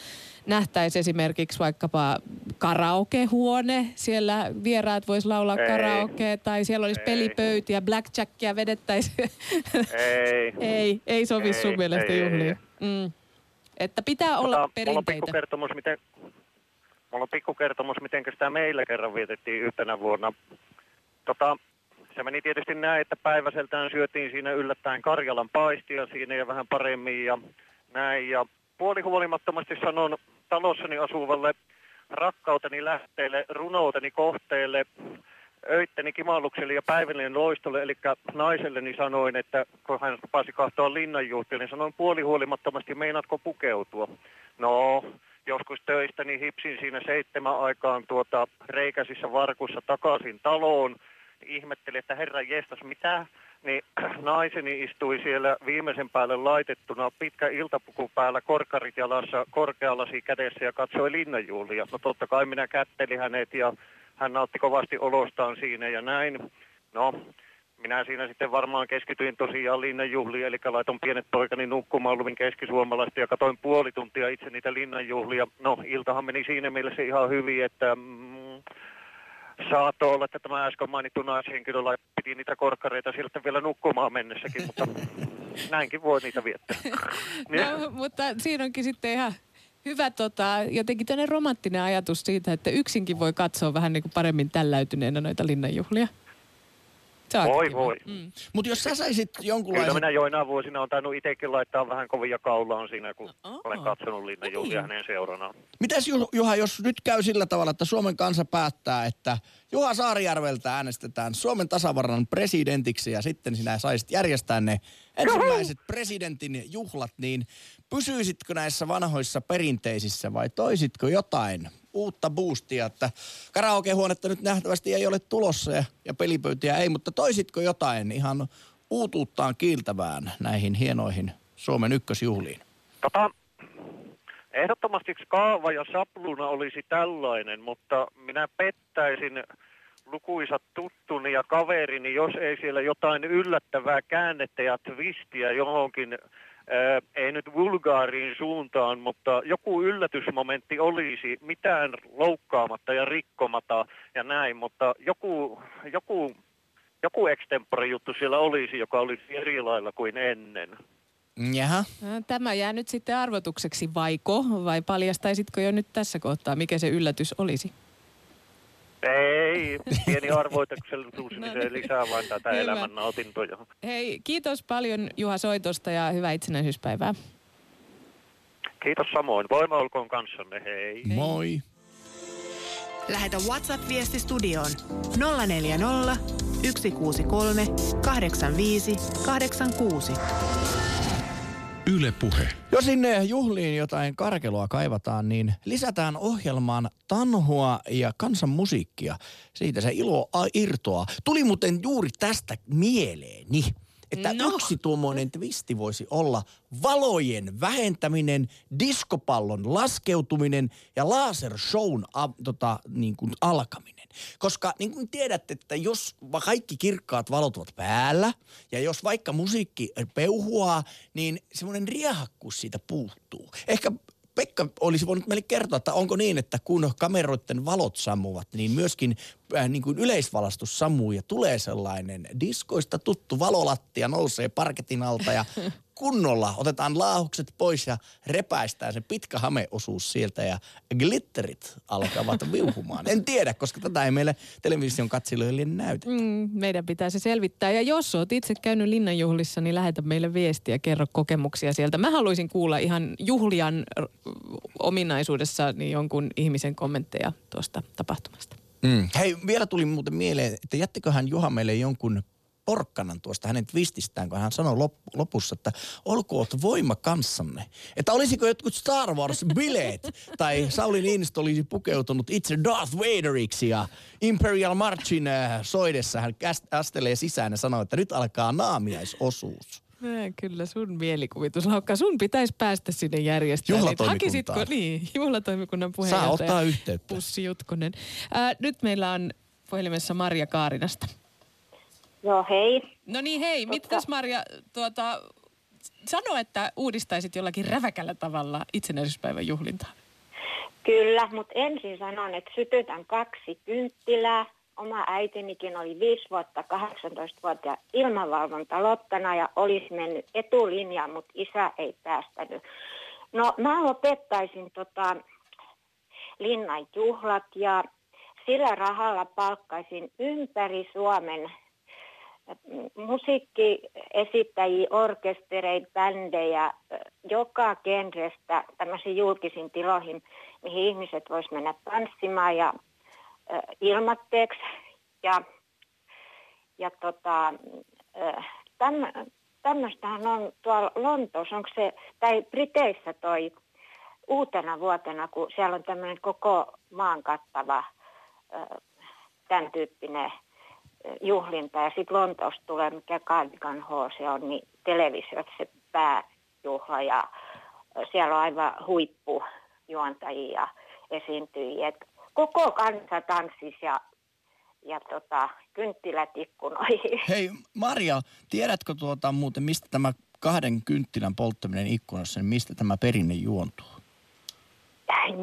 nähtäisi esimerkiksi vaikkapa karaokehuone. Siellä vieraat vois laulaa Ei. karaoke tai siellä olisi Ei. pelipöytiä, blackjackia vedettäisiin. Ei. *laughs* ei, ei sovi Ei, sun mielestä ei, juhliin. Mm. Että pitää olla Tota, Mulla on perinteitä. pikkukertomus, miten, mulla on pikkukertomus, miten sitä meillä kerran vietettiin yhtenä vuonna. Tota, se meni tietysti näin, että päiväseltään syötiin siinä yllättäen Karjalan paistia siinä ja vähän paremmin ja näin. Ja puolihuolimattomasti sanon talossani asuvalle rakkauteni lähteelle, runouteni kohteelle, öitteni kimallukselle ja päivällinen loistolle, eli naiselleni sanoin, että kun hän pääsi kahtoa linnanjuhtia, niin sanoin puolihuolimattomasti, meinaatko pukeutua? No, joskus töistä, niin hipsin siinä seitsemän aikaan tuota reikäisissä varkussa takaisin taloon. Ihmettelin, että herra jestas, mitä niin *clears throat* naiseni istui siellä viimeisen päälle laitettuna pitkä iltapuku päällä, korkkarit jalassa, korkealasi kädessä ja katsoi linnanjuhlia. No totta kai minä kättelin hänet ja hän nautti kovasti olostaan siinä ja näin. No, minä siinä sitten varmaan keskityin tosiaan linnanjuhliin, eli laitoin pienet poikani nukkumaan, luvin keskisuomalaista ja katoin puoli tuntia itse niitä linnanjuhlia. No, iltahan meni siinä mielessä ihan hyvin, että mm, saattoi olla, että tämä äsken mainittu naishenkilö piti niitä korkkareita sieltä vielä nukkumaan mennessäkin, mutta *laughs* näinkin voi niitä viettää. no, mutta siinä onkin sitten ihan hyvä tota, jotenkin tämmöinen romanttinen ajatus siitä, että yksinkin voi katsoa vähän niin kuin paremmin tälläytyneenä noita linnanjuhlia. Voi, voi. Mm. Mutta jos sä saisit jonkunlaisen... Kyllä minä joinain vuosina on tainnut itsekin laittaa vähän kovia kaulaan siinä, kun no, olen katsonut linnanjuhlia hänen seuranaan. Mitäs Juha, jos nyt käy sillä tavalla, että Suomen kansa päättää, että Juha Saarijärveltä äänestetään Suomen tasavarran presidentiksi ja sitten sinä saisit järjestää ne ensimmäiset presidentin juhlat, niin pysyisitkö näissä vanhoissa perinteisissä vai toisitko jotain uutta boostia, että karaokehuonetta nyt nähtävästi ei ole tulossa ja, ja pelipöytiä ei, mutta toisitko jotain ihan uutuuttaan kiiltävään näihin hienoihin Suomen ykkösjuhliin? Tota, ehdottomasti kaava ja sapluna olisi tällainen, mutta minä pettäisin lukuisat tuttuni ja kaverini, jos ei siellä jotain yllättävää käännettä ja twistiä johonkin ei nyt vulgaariin suuntaan, mutta joku yllätysmomentti olisi mitään loukkaamatta ja rikkomata ja näin, mutta joku, joku, joku extempore juttu siellä olisi, joka olisi eri lailla kuin ennen. Jaha. Tämä jää nyt sitten arvotukseksi vaiko, vai paljastaisitko jo nyt tässä kohtaa, mikä se yllätys olisi? Ei, pieni arvoituksellisuus, niin se lisää vain tätä hyvä. elämän nautintoja. Hei, kiitos paljon Juha Soitosta ja hyvää itsenäisyyspäivää. Kiitos samoin. Voima olkoon kanssanne, hei. hei. Moi. Lähetä WhatsApp-viesti studioon 040 163 85 86. Yle Puhe. Jos sinne juhliin jotain karkelua kaivataan, niin lisätään ohjelmaan tanhua ja kansanmusiikkia. Siitä se ilo irtoaa. Tuli muuten juuri tästä mieleeni että no. yksi tuommoinen twisti voisi olla valojen vähentäminen, diskopallon laskeutuminen ja lasershown a, tota, niin kuin alkaminen. Koska niin kuin tiedätte, että jos kaikki kirkkaat valot ovat päällä ja jos vaikka musiikki peuhuaa, niin semmoinen riehakkuus siitä puuttuu. Ehkä Pekka olisi voinut meille kertoa, että onko niin, että kun kameroiden valot sammuvat, niin myöskin äh, niin kuin yleisvalastus sammuu ja tulee sellainen diskoista tuttu valolattia nousee parketin alta ja *laughs* kunnolla otetaan laahukset pois ja repäistään se pitkä hameosuus sieltä ja glitterit alkavat viuhumaan. En tiedä, koska tätä ei meille television katsilijoille näytä. Mm, meidän pitää se selvittää. Ja jos oot itse käynyt linnanjuhlissa, niin lähetä meille viestiä, kerro kokemuksia sieltä. Mä haluaisin kuulla ihan juhlian ominaisuudessa niin jonkun ihmisen kommentteja tuosta tapahtumasta. Mm. Hei, vielä tuli muuten mieleen, että jättiköhän Juha meille jonkun porkkanan tuosta hänen twististään, kun hän sanoi lop, lopussa, että olkoot voima kanssanne. Että olisiko jotkut Star Wars-bileet tai Sauli Niinistö olisi pukeutunut itse Darth Vaderiksi ja Imperial Marchin äh, soidessa hän astelee sisään ja sanoo, että nyt alkaa naamiaisosuus. Mä, kyllä sun mielikuvitus, Laukka. Sun pitäisi päästä sinne järjestämään. Hakisitko, niin, juhlatoimikunnan puheenjohtaja. Saa ottaa yhteyttä. Pussi Jutkonen. Äh, nyt meillä on puhelimessa Maria Kaarinasta. Joo, hei. No niin, hei. Mutta... Mitäs Marja, tuota, sano, että uudistaisit jollakin räväkällä tavalla itsenäisyyspäivän juhlintaa. Kyllä, mutta ensin sanon, että sytytän kaksi kynttilää. Oma äitinikin oli 5 vuotta, 18 vuotta ilmavalvonta lottana ja olisi mennyt etulinjaan, mutta isä ei päästänyt. No mä lopettaisin tota, linnan juhlat ja sillä rahalla palkkaisin ympäri Suomen musiikkiesittäjiä, orkestereita, bändejä, joka genrestä tämmöisiin julkisiin tiloihin, mihin ihmiset vois mennä tanssimaan ja äh, ilmatteeksi. Ja, ja tota, äh, tämmöistähän on tuolla Lontoossa, onko se, tai Briteissä toi uutena vuotena, kun siellä on tämmöinen koko maan kattava äh, tämän tyyppinen juhlinta ja sitten Lontoosta tulee, mikä Cardigan Hall se on, niin televisiossa se pääjuhla ja siellä on aivan huippujuontajia ja esiintyjiä. Et koko kansa tanssisi ja, ja tota, kynttilät ikkunoihin. *laughs* Hei Maria, tiedätkö tuota muuten, mistä tämä kahden kynttilän polttaminen ikkunassa, niin mistä tämä perinne juontuu?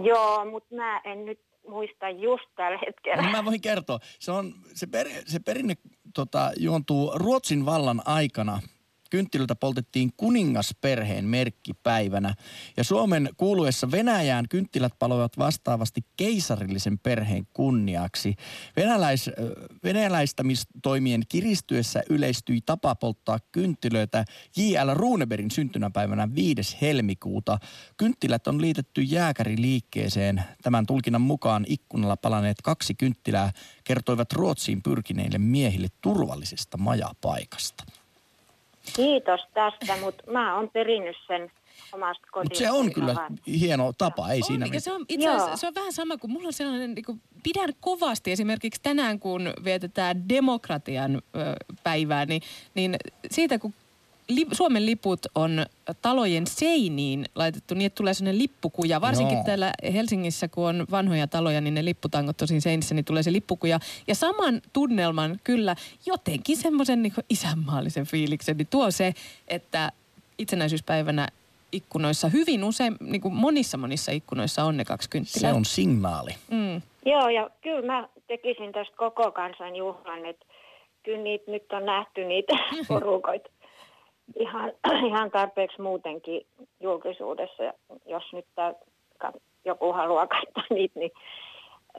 Joo, mutta mä en nyt muista just tällä hetkellä. No mä voin kertoa. Se, on, se, per, se perinne tota, juontuu Ruotsin vallan aikana kynttilöitä poltettiin kuningasperheen merkkipäivänä. Ja Suomen kuuluessa Venäjään kynttilät paloivat vastaavasti keisarillisen perheen kunniaksi. Venäläis, venäläistämistoimien kiristyessä yleistyi tapa polttaa kynttilöitä J.L. Runebergin syntymäpäivänä 5. helmikuuta. Kynttilät on liitetty jääkäriliikkeeseen. Tämän tulkinnan mukaan ikkunalla palaneet kaksi kynttilää kertoivat Ruotsiin pyrkineille miehille turvallisesta majapaikasta. Kiitos tästä, mutta mä oon perinnyt sen omasta kodista. Se on kyllä hieno tapa, ei on, siinä mitään. Se on, itse asiassa, se on vähän sama kuin mulla on sellainen, niin kuin, pidän kovasti esimerkiksi tänään, kun vietetään demokratian ö, päivää, niin, niin siitä kun li, Suomen liput on talojen seiniin laitettu niin, että tulee sellainen lippukuja. Varsinkin no. täällä Helsingissä, kun on vanhoja taloja, niin ne lipputangot tosin seinissä, niin tulee se lippukuja. Ja saman tunnelman kyllä jotenkin semmoisen niin isänmaallisen fiiliksen, niin tuo se, että itsenäisyyspäivänä ikkunoissa hyvin usein, niin kuin monissa monissa ikkunoissa on ne kaksi kynttilää. Se on signaali. Mm. Joo, ja kyllä mä tekisin tästä koko kansan juhlan, että kyllä niitä nyt on nähty niitä *laughs* porukoita ihan, *clears throat* ihan tarpeeksi muutenkin julkisuudessa, jos nyt tää, joku haluaa katsoa *laughs* niitä. Niin.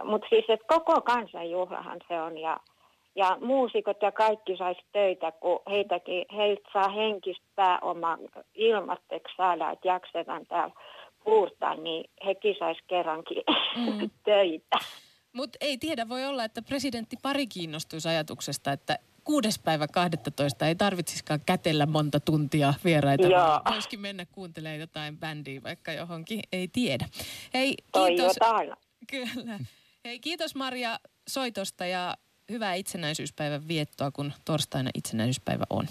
Mutta siis, että koko kansanjuhlahan se on ja, ja muusikot ja kaikki saisi töitä, kun heitäkin, heiltä saa henkistä pääoma ilmatteeksi saada, että jaksetaan täällä puurtaa, niin hekin saisi kerrankin *laughs* mm. töitä. Mutta ei tiedä, voi olla, että presidentti pari kiinnostuisi ajatuksesta, että kuudes päivä 12 ei tarvitsisikaan kätellä monta tuntia vieraita. Joo. Voisikin mennä kuuntelemaan jotain bändiä vaikka johonkin, ei tiedä. Hei, kiitos. Toivotaan. Kyllä. Hei, kiitos Maria soitosta ja hyvää itsenäisyyspäivän viettoa, kun torstaina itsenäisyyspäivä on.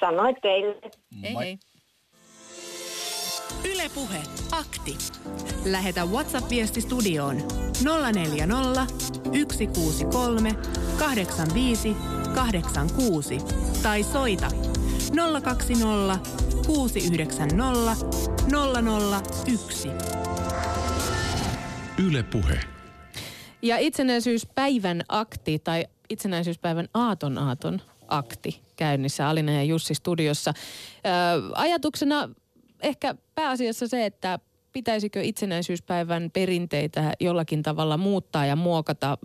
Sanoit teille. Hei hei. Ylepuhe akti. Lähetä WhatsApp-viesti studioon 040 163 85 86 tai soita 020 690 001. Yle Puhe. Ja itsenäisyyspäivän akti tai itsenäisyyspäivän aaton aaton akti käynnissä Alina ja Jussi studiossa. Ö, ajatuksena ehkä pääasiassa se, että pitäisikö itsenäisyyspäivän perinteitä jollakin tavalla muuttaa ja muokata?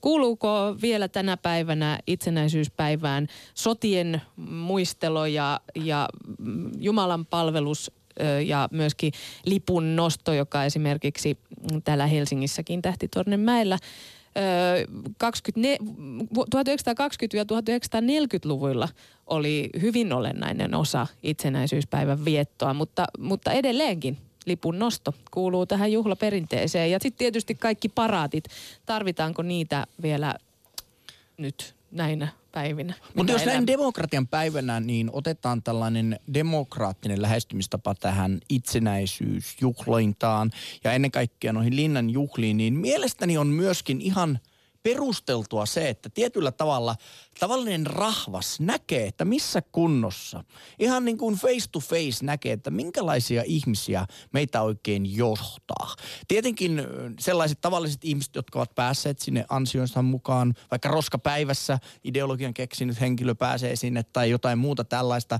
Kuuluuko vielä tänä päivänä itsenäisyyspäivään sotien muistelo ja, ja Jumalan palvelus ja myöskin lipun nosto, joka esimerkiksi täällä Helsingissäkin Tähtitornenmäellä 1920-1940-luvuilla oli hyvin olennainen osa itsenäisyyspäivän viettoa, mutta, mutta edelleenkin lipun nosto kuuluu tähän juhlaperinteeseen. Ja sitten tietysti kaikki paraatit, tarvitaanko niitä vielä nyt näinä päivinä? Mutta jos näin demokratian päivänä, niin otetaan tällainen demokraattinen lähestymistapa tähän itsenäisyysjuhlointaan ja ennen kaikkea noihin linnan juhliin, niin mielestäni on myöskin ihan – perusteltua se, että tietyllä tavalla tavallinen rahvas näkee, että missä kunnossa, ihan niin kuin face to face näkee, että minkälaisia ihmisiä meitä oikein johtaa. Tietenkin sellaiset tavalliset ihmiset, jotka ovat päässeet sinne ansioinsa mukaan, vaikka roskapäivässä ideologian keksinyt henkilö pääsee sinne tai jotain muuta tällaista,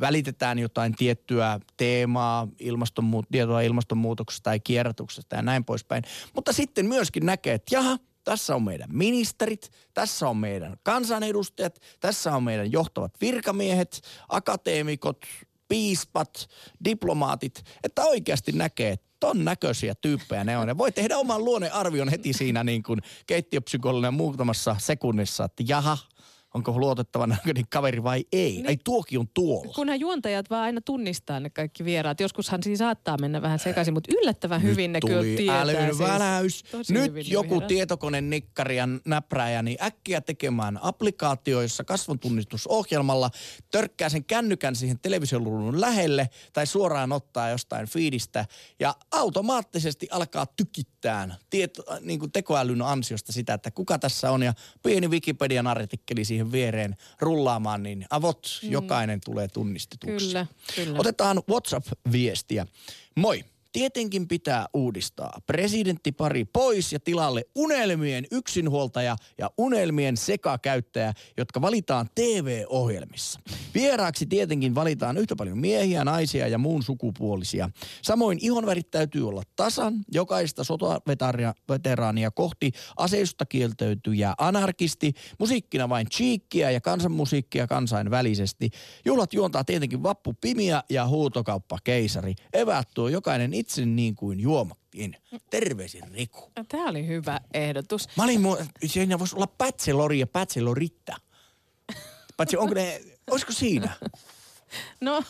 välitetään jotain tiettyä teemaa, ilmastonmu- tietoa ilmastonmuutoksesta tai kierrätyksestä ja näin poispäin. Mutta sitten myöskin näkee, että jaha, tässä on meidän ministerit, tässä on meidän kansanedustajat, tässä on meidän johtavat virkamiehet, akateemikot, piispat, diplomaatit, että oikeasti näkee, että ton näköisiä tyyppejä ne on. Ja voi tehdä oman luonnearvion heti siinä niin kuin keittiöpsykologinen muutamassa sekunnissa, että jaha, onko luotettava näköinen kaveri vai ei. Niin. Ai tuokin on tuolla. Kunhan juontajat vaan aina tunnistaa ne kaikki vieraat. Joskushan siinä saattaa mennä vähän sekaisin, mutta yllättävän Nyt hyvin ne kyllä tietää. siis. väläys. Nyt joku vieraat. tietokone nikkari ja näpräjä, niin äkkiä tekemään applikaatio, jossa kasvontunnistusohjelmalla törkkää sen kännykän siihen televisioluulun lähelle tai suoraan ottaa jostain fiidistä ja automaattisesti alkaa tykittään tieto, niin kuin tekoälyn ansiosta sitä, että kuka tässä on ja pieni Wikipedian artikkeli siihen viereen rullaamaan, niin avot Mm. jokainen tulee tunnistetuksi. Kyllä, kyllä. Otetaan WhatsApp-viestiä. Moi. Tietenkin pitää uudistaa. Presidenttipari pois ja tilalle unelmien yksinhuoltaja ja unelmien sekakäyttäjä, jotka valitaan TV-ohjelmissa. Vieraaksi tietenkin valitaan yhtä paljon miehiä, naisia ja muun sukupuolisia. Samoin ihonvärit täytyy olla tasan. Jokaista sotaveteraania kohti aseista kieltäytyjä anarkisti. Musiikkina vain chiikkiä ja kansanmusiikkia kansainvälisesti. Juhlat juontaa tietenkin Vappu Pimiä ja huutokauppa Keisari. Eväät tuo jokainen itse niin kuin juomakin. Terveisin Riku. No, Tämä oli hyvä ehdotus. Mä olin, mu- siinä voisi olla bachelori ja bacheloritta. Paitsi onko ne, olisiko siinä? No,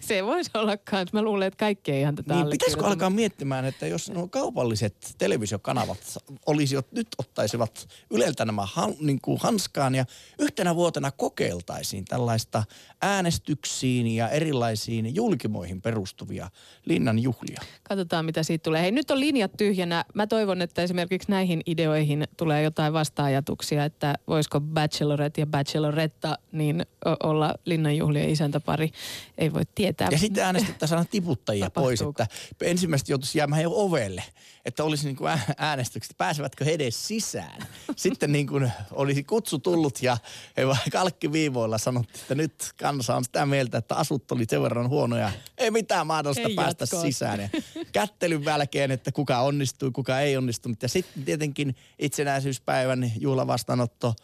se voisi olla kans. Mä luulen, että kaikki ei ihan tätä Niin, pitäisikö alkaa miettimään, että jos nuo kaupalliset televisiokanavat olisivat, nyt ottaisivat Yleltä nämä han, niin kuin hanskaan ja yhtenä vuotena kokeiltaisiin tällaista äänestyksiin ja erilaisiin julkimoihin perustuvia linnan juhlia. Katsotaan, mitä siitä tulee. Hei, nyt on linjat tyhjänä. Mä toivon, että esimerkiksi näihin ideoihin tulee jotain vasta-ajatuksia, että voisiko Bachelorette ja Bacheloretta niin olla linnanjuhlien isäntäpari. Ei voi tietää. Ja sitten äänestettäisiin aina tiputtajia pois, että ensimmäistä joutuisi jäämään jo ovelle, että olisi niin kuin ää- äänestykset, pääsevätkö he edes sisään. *laughs* Sitten niin kuin olisi kutsu tullut ja he kalkkiviivoilla sanottiin, että nyt kansa on sitä mieltä, että asut oli sen verran huonoja. Ei mitään mahdollista Ei päästä jatkoa. sisään. Ja kättelyn jälkeen, että kuka onnistui, kuka ei onnistunut. Ja sitten tietenkin itsenäisyyspäivän juhlavastaanotto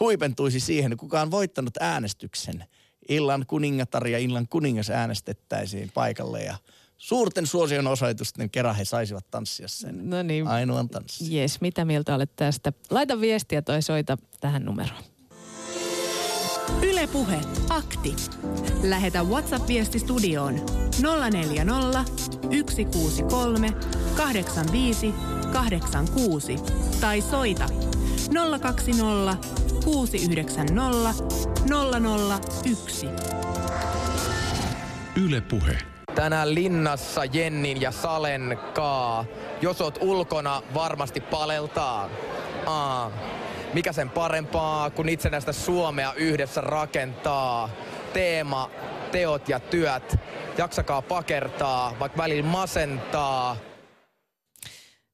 huipentuisi siihen, kuka on voittanut äänestyksen. Illan kuningatar ja illan kuningas äänestettäisiin paikalle ja suurten suosion osoitusten kerran he saisivat tanssia sen No niin. ainoan tanssin. Jes, mitä mieltä olet tästä? Laita viestiä tai soita tähän numeroon. Ylepuhe akti. Lähetä WhatsApp-viesti studioon 040 163 85 86 tai soita 020 690 001. Yle Puhe. Tänään linnassa Jennin ja Salen kaa. Jos oot ulkona, varmasti paleltaa. Aa. Mikä sen parempaa, kun itsenäistä Suomea yhdessä rakentaa. Teema, teot ja työt. Jaksakaa pakertaa, vaikka välillä masentaa.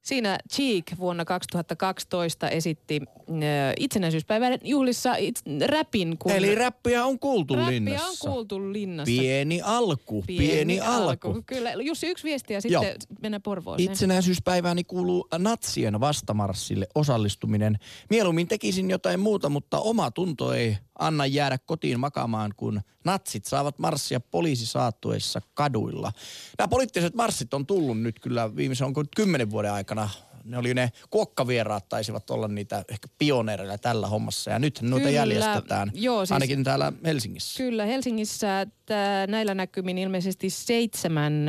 Siinä Cheek vuonna 2012 esitti äh, itsenäisyyspäivän juhlissa it, räpin. Kun Eli räppiä on kuultu räppiä linnassa. on kuultu linnassa. Pieni alku, pieni, pieni alku. Kyllä, Jussi, yksi viesti ja sitten Joo. mennään Porvooseen. Itsenäisyyspäivääni kuuluu natsien vastamarssille osallistuminen. Mieluummin tekisin jotain muuta, mutta oma tunto ei anna jäädä kotiin makaamaan, kun natsit saavat marssia poliisisaattuessa kaduilla. Nämä poliittiset marssit on tullut nyt kyllä viimeisen onko kymmenen vuoden aikana. Ne oli ne kuokkavieraat taisivat olla niitä ehkä pioneereja tällä hommassa ja nyt noita Kyllä. jäljestetään Joo, siis- ainakin täällä Helsingissä. Kyllä, Helsingissä tää, näillä näkymin ilmeisesti seitsemän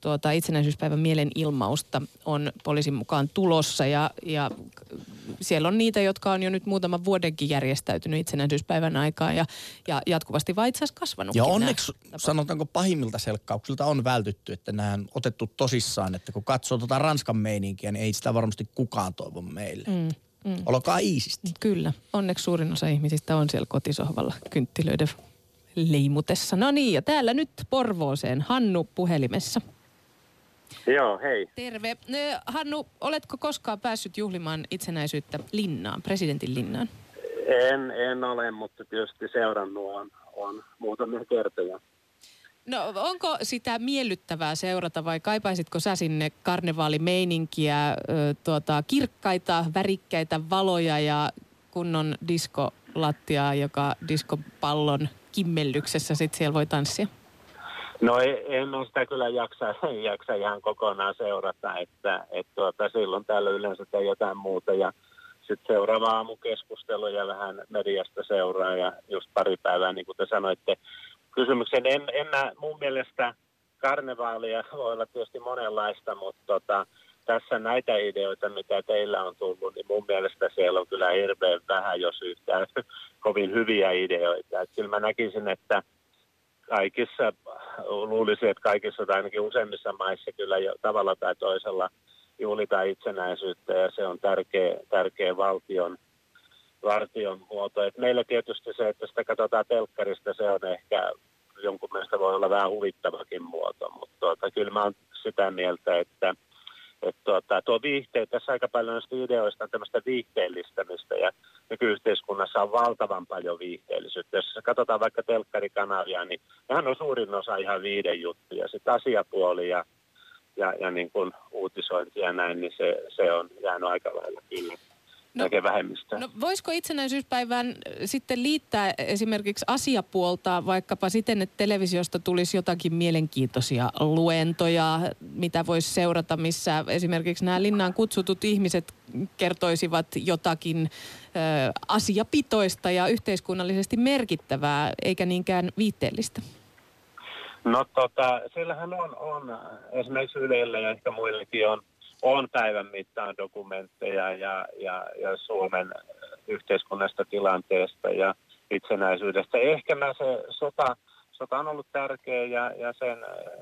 tuota, itsenäisyyspäivän mielenilmausta on poliisin mukaan tulossa ja, ja siellä on niitä, jotka on jo nyt muutaman vuodenkin järjestäytynyt itsenäisyyspäivän aikaan ja, ja jatkuvasti vaan itse asiassa kasvanutkin. Ja nämä onneksi sanotaanko pahimmilta selkkauksilta on vältytty, että nämä on otettu tosissaan, että kun katsoo tuota Ranskan meininkiä, niin ei sitä varmasti kukaan toivo meille. Mm, mm. Olkaa iisisti. Kyllä, onneksi suurin osa ihmisistä on siellä kotisohvalla kynttilöiden leimutessa. No niin, ja täällä nyt Porvooseen Hannu puhelimessa. Joo, hei. Terve. Hannu, oletko koskaan päässyt juhlimaan itsenäisyyttä linnaan, presidentin linnaan? En, en ole, mutta tietysti seurannut on, on muutamia kertoja. No onko sitä miellyttävää seurata vai kaipaisitko sä sinne karnevaalimeininkiä, tuota, kirkkaita, värikkäitä valoja ja kunnon diskolattiaa, joka diskopallon kimmellyksessä sitten siellä voi tanssia? No e- en ole sitä kyllä jaksa, *laughs* jaksa ihan kokonaan seurata, että, että tuota, silloin täällä yleensä tai jotain muuta. Ja sitten seuraava aamu keskustelu ja vähän mediasta seuraa ja just pari päivää, niin kuin te sanoitte. Kysymyksen, en, en mä, mun mielestä karnevaalia voi olla tietysti monenlaista, mutta tota, tässä näitä ideoita, mitä teillä on tullut, niin mun mielestä siellä on kyllä hirveän vähän, jos yhtään *laughs* kovin hyviä ideoita. Et kyllä mä näkisin, että kaikissa, luulisin, että kaikissa tai ainakin useimmissa maissa kyllä jo tavalla tai toisella juhlitaan itsenäisyyttä ja se on tärkeä, tärkeä valtion, valtion muoto. Et meillä tietysti se, että sitä katsotaan telkkarista, se on ehkä jonkun mielestä voi olla vähän huvittavakin muoto, mutta tuota, kyllä mä oon sitä mieltä, että – että tuota, tuo viihte, tässä aika paljon näistä ideoista on tämmöistä viihteellistämistä ja nykyyhteiskunnassa on valtavan paljon viihteellisyyttä. Jos katsotaan vaikka telkkarikanavia, niin nehän on suurin osa ihan viiden juttuja. Sitten asiapuoli ja, ja, ja niin kuin uutisointi ja näin, niin se, se on jäänyt aika lailla kyllä no, vähemmistöä. No voisiko itsenäisyyspäivään sitten liittää esimerkiksi asiapuolta vaikkapa siten, että televisiosta tulisi jotakin mielenkiintoisia luentoja, mitä voisi seurata, missä esimerkiksi nämä linnaan kutsutut ihmiset kertoisivat jotakin ö, asiapitoista ja yhteiskunnallisesti merkittävää, eikä niinkään viitteellistä? No tota, sillähän on, on esimerkiksi Ylellä ja ehkä muillekin on on päivän mittaan dokumentteja ja, ja, ja Suomen yhteiskunnasta tilanteesta ja itsenäisyydestä. Ehkä mä se sota, sota on ollut tärkeä ja, ja sen,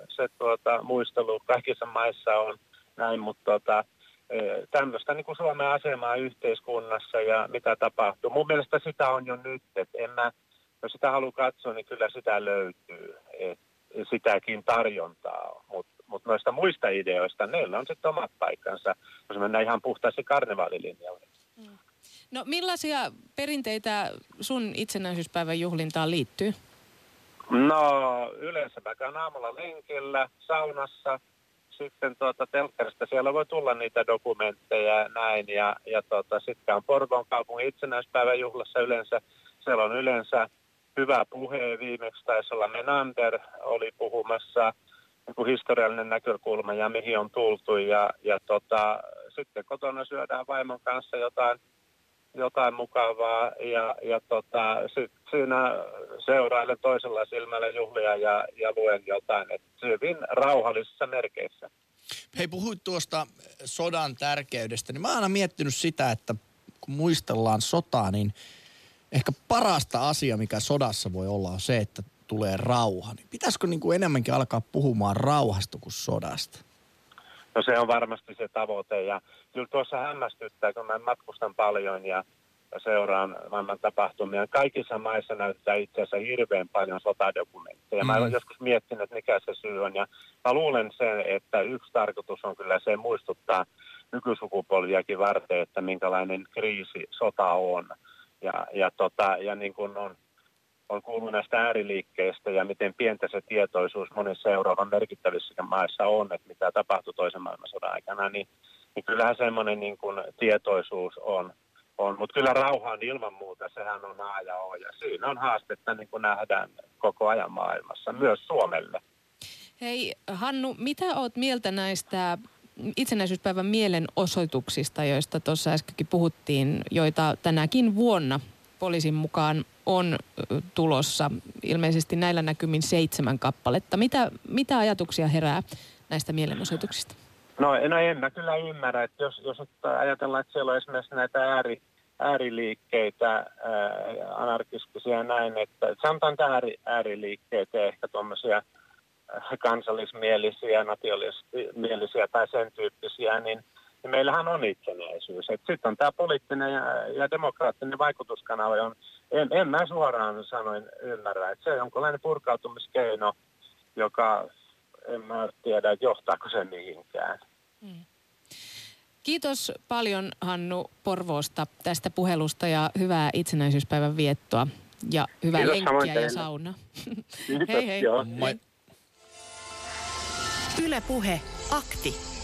se tuota, muistelu kaikissa maissa on näin, mutta tuota, e, tämmöistä niin kuin Suomen asemaa yhteiskunnassa ja mitä tapahtuu. Mun mielestä sitä on jo nyt, että en mä, jos sitä haluaa katsoa, niin kyllä sitä löytyy. Et sitäkin tarjontaa, mutta mutta noista muista ideoista, neillä on sitten omat paikkansa, jos mennään ihan puhtaasti karnevaalilinjalle. Mm. No millaisia perinteitä sun itsenäisyyspäivän juhlintaan liittyy? No yleensä mä käyn aamulla lenkillä, saunassa, sitten tuota telkkarista siellä voi tulla niitä dokumentteja ja näin. Ja, ja tuota, sitten on Porvoon kaupungin itsenäispäivän juhlassa yleensä, siellä on yleensä hyvä puhe. Viimeksi taisi olla Menander oli puhumassa – niin historiallinen näkökulma ja mihin on tultu. Ja, ja tota, sitten kotona syödään vaimon kanssa jotain, jotain mukavaa ja, ja tota, sit siinä seurailen toisella silmällä juhlia ja, ja luen jotain. Et hyvin rauhallisissa merkeissä. Hei, puhuit tuosta sodan tärkeydestä, niin mä oon aina miettinyt sitä, että kun muistellaan sotaa, niin ehkä parasta asia, mikä sodassa voi olla, on se, että tulee rauha. Niin pitäisikö niin kuin enemmänkin alkaa puhumaan rauhasta kuin sodasta? No se on varmasti se tavoite ja kyllä tuossa hämmästyttää, kun mä matkustan paljon ja seuraan maailman tapahtumia. Kaikissa maissa näyttää itse asiassa hirveän paljon sotadokumentteja. Mä olen mm. joskus miettinyt, että mikä se syy on. Ja mä luulen sen, että yksi tarkoitus on kyllä se muistuttaa nykysukupolviakin varten, että minkälainen kriisi sota on. Ja, ja, tota, ja niin kuin on on kuullut näistä ääriliikkeistä ja miten pientä se tietoisuus monissa Euroopan merkittävissä maissa on, että mitä tapahtui toisen maailmansodan aikana, niin, niin kyllähän semmoinen niin kuin tietoisuus on. on. Mutta kyllä rauha on ilman muuta, sehän on A ja O ja siinä on haastetta niin kuin nähdään koko ajan maailmassa, myös Suomelle. Hei Hannu, mitä oot mieltä näistä itsenäisyyspäivän mielenosoituksista, joista tuossa äskenkin puhuttiin, joita tänäkin vuonna poliisin mukaan on tulossa ilmeisesti näillä näkymin seitsemän kappaletta. Mitä, mitä ajatuksia herää näistä mielenosoituksista? No, no en mä kyllä ymmärrä, että jos, jos ajatellaan, että siellä on esimerkiksi näitä ääri, ääriliikkeitä, ää, anarkistisia näin, että sanotaan että ääri, ääriliikkeitä, ehkä tuommoisia kansallismielisiä, nationalistimielisiä tai sen tyyppisiä, niin, niin meillähän on itsenäisyys. Sitten on tämä poliittinen ja, ja demokraattinen vaikutuskanava, on en, en mä suoraan sanoin ymmärrä, että se on jonkinlainen purkautumiskeino, joka en mä tiedä, että johtaako se mihinkään. Hmm. Kiitos paljon Hannu Porvoosta tästä puhelusta ja hyvää itsenäisyyspäivän viettoa ja hyvää Kiitos, lenkkiä ja sauna. Kiitos, *laughs* hei hei. Joo. Moi. Yle Puhe, akti.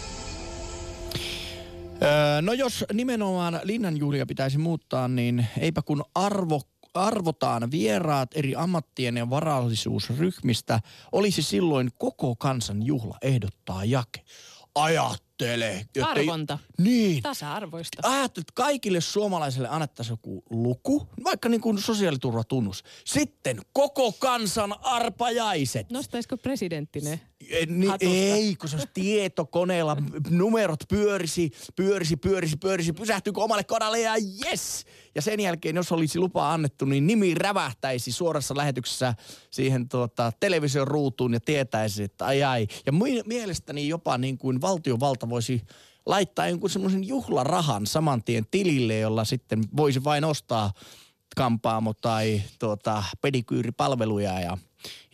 No jos nimenomaan linnanjuhlia pitäisi muuttaa, niin eipä kun arvo arvotaan vieraat eri ammattien ja varallisuusryhmistä, olisi silloin koko kansan juhla ehdottaa jake. Ajattele ajattele. jotta- Arvonta. Niin. Tasa-arvoista. Ajattelet, että kaikille suomalaisille annettaisiin joku luku, vaikka niin kuin sosiaaliturvatunnus. Sitten koko kansan arpajaiset. Nostaisiko presidentti ne? Ei, niin, hatusta? ei, kun se olisi tietokoneella, numerot pyörisi, pyörisi, pyörisi, pyörisi, pysähtyykö omalle kodalle ja yes! Ja sen jälkeen, jos olisi lupa annettu, niin nimi rävähtäisi suorassa lähetyksessä siihen tuota, television ruutuun ja tietäisi, että ai ai. Ja mi- mielestäni jopa niin kuin valtiovalta voisi laittaa jonkun semmoisen juhlarahan saman tien tilille, jolla sitten voisi vain ostaa kampaamo tai tuota, pedikyyripalveluja ja,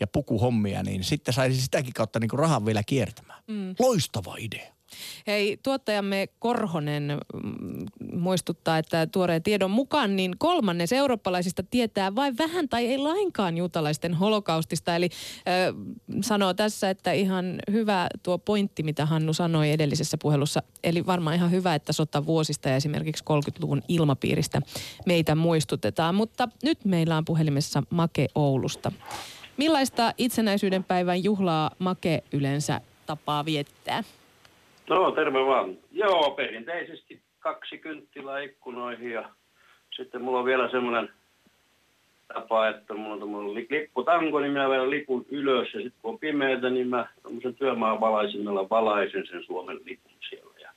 ja pukuhommia, niin sitten saisi sitäkin kautta niin rahan vielä kiertämään. Mm. Loistava idea. Hei, tuottajamme Korhonen mm, muistuttaa, että tuoreen tiedon mukaan niin kolmannes eurooppalaisista tietää vain vähän tai ei lainkaan juutalaisten holokaustista. Eli äh, sanoo tässä, että ihan hyvä tuo pointti, mitä Hannu sanoi edellisessä puhelussa. Eli varmaan ihan hyvä, että sotavuosista ja esimerkiksi 30-luvun ilmapiiristä meitä muistutetaan. Mutta nyt meillä on puhelimessa Make Oulusta. Millaista itsenäisyyden päivän juhlaa Make yleensä tapaa viettää? No, terve vaan. Joo, perinteisesti kaksi kynttilää ikkunoihin ja sitten mulla on vielä semmoinen tapa, että mulla on tommonen li- lipputanko, niin minä vielä lipun ylös ja sitten kun on pimeätä, niin mä tämmöisen työmaan valaisimella valaisen sen Suomen lipun siellä. Ja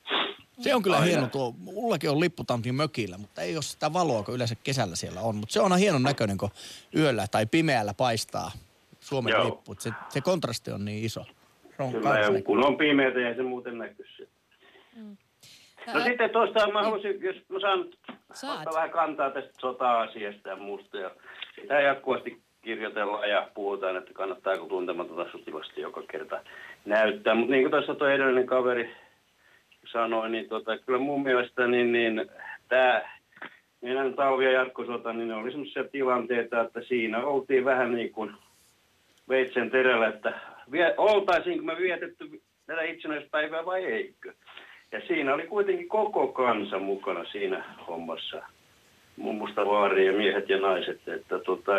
Se on kyllä Aina. hieno tuo. Mullakin on lipputanti mökillä, mutta ei ole sitä valoa, kun yleensä kesällä siellä on. Mutta se on hienon näköinen, kun yöllä tai pimeällä paistaa Suomen Joo. lippu. Se, se kontrasti on niin iso. Se on Kyllä, ja näkyy. kun on pimeätä, ei se muuten näky siellä. No sitten tuosta mä haluaisin, jos mä saan ottaa vähän kantaa tästä sota-asiasta ja muusta. Ja sitä jatkuvasti kirjoitellaan ja puhutaan, että kannattaako tuntematonta sotilasta joka kerta näyttää. Mutta niin kuin tuossa tuo edellinen kaveri sanoi, niin tota, kyllä mun mielestä niin, niin tämä meidän talvi- ja jatkosota, niin ne oli sellaisia tilanteita, että siinä oltiin vähän niin kuin veitsen terällä, että vie, oltaisiinko me vietetty tätä itsenäispäivää vai eikö. Ja siinä oli kuitenkin koko kansa mukana siinä hommassa. Mummusta vaari ja miehet ja naiset. Että tota,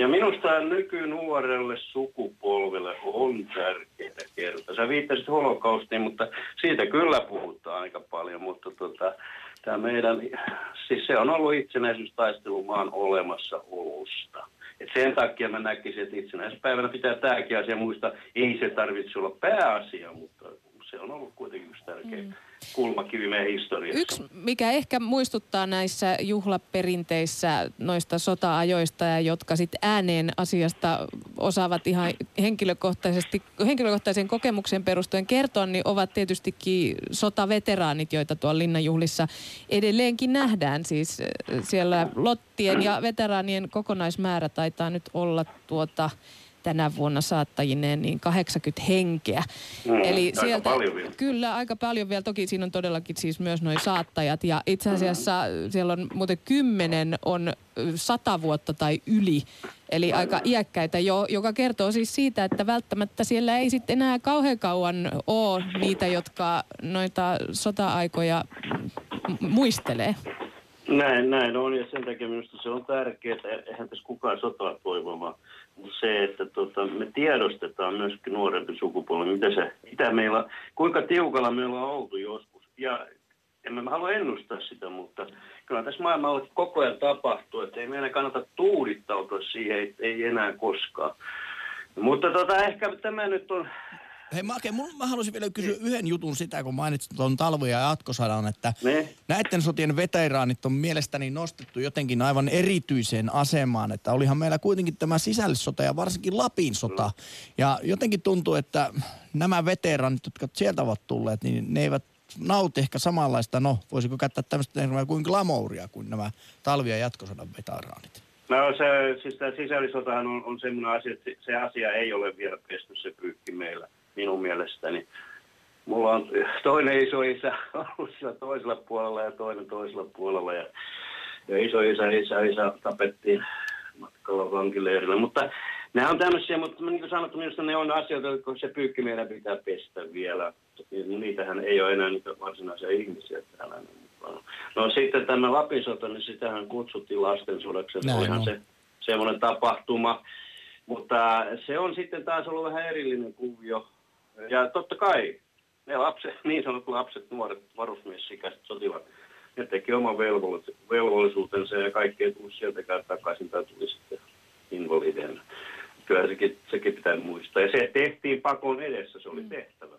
ja minusta nykynuorelle sukupolvelle on tärkeää kertoa. Sä viittasit holokaustiin, mutta siitä kyllä puhutaan aika paljon. Mutta tota, tämä meidän, siis se on ollut itsenäisyystaistelu maan olemassaolosta. Et sen takia mä näkisin, että itsenäispäivänä pitää tämäkin asia muistaa. Ei se tarvitse olla pääasia, mutta se on ollut kuitenkin yksi tärkeä mm. Kulmakivi meidän historiassa. Yksi, mikä ehkä muistuttaa näissä juhlaperinteissä noista sota-ajoista ja jotka sitten ääneen asiasta osaavat ihan henkilökohtaisesti, henkilökohtaisen kokemuksen perustuen kertoa, niin ovat tietystikin sotaveteraanit, joita tuolla linnanjuhlissa edelleenkin nähdään. Siis äh, siellä lottien ja veteraanien kokonaismäärä taitaa nyt olla tuota tänä vuonna saattajineen niin 80 henkeä. Mm, aika paljon vielä. Kyllä, aika paljon vielä. Toki siinä on todellakin siis myös noin saattajat. Ja itse asiassa siellä on muuten kymmenen on sata vuotta tai yli. Eli aika iäkkäitä, jo, joka kertoo siis siitä, että välttämättä siellä ei sitten enää kauhean kauan ole niitä, jotka noita sota-aikoja muistelee. Näin, näin on ja sen takia minusta se on tärkeää, eihän tässä kukaan sotaa toivomaan. Se, että tota, me tiedostetaan myöskin nuorempi sukupolvi, mitä se, mitä meillä, kuinka tiukalla meillä on oltu joskus. Ja en mä halua ennustaa sitä, mutta kyllä tässä maailmalla koko ajan tapahtuu, että ei meidän kannata tuudittautua siihen, ei, ei enää koskaan. Mutta tota, ehkä tämä nyt on Hei Make, mun, mä haluaisin vielä kysyä yhden jutun sitä, kun mainitsit tuon talvi- ja jatkosadan, että Ne. näiden sotien veteraanit on mielestäni nostettu jotenkin aivan erityiseen asemaan, että olihan meillä kuitenkin tämä sisällissota ja varsinkin Lapin sota. Ja jotenkin tuntuu, että nämä veteraanit, jotka sieltä ovat tulleet, niin ne eivät nauti ehkä samanlaista, no voisiko käyttää tämmöistä termiä kuin glamouria kuin nämä talvi- ja jatkosodan veteraanit. No se, siis tämä sisällissotahan on, on semmoinen asia, että se- se asia ei ole vielä pesty se pyykki meillä, minun mielestäni. Mulla on toinen iso isä ollut siellä toisella puolella ja toinen toisella puolella ja, ja iso isä, isä, isä tapettiin matkalla vankileirillä. Mutta nämä on tämmöisiä, mutta niin kuin sanottu, minusta ne on asioita, jotka se pyykki meidän pitää pestä vielä. Niitähän ei ole enää niitä varsinaisia ihmisiä täällä mukana. No sitten tämä Lapin sota, niin sitähän kutsuttiin lastensodaksi. Se olihan on. se semmoinen tapahtuma. Mutta se on sitten taas ollut vähän erillinen kuvio. Ja totta kai ne lapset, niin sanotut lapset, nuoret varusmiessikäiset sotilaat, ne teki oman velvollis- velvollisuutensa ja kaikki ei tullut sieltäkään takaisin tai tuli sitten invalideina. Kyllä sekin, sekin pitää muistaa. Ja se tehtiin pakon edessä, se oli tehtävä.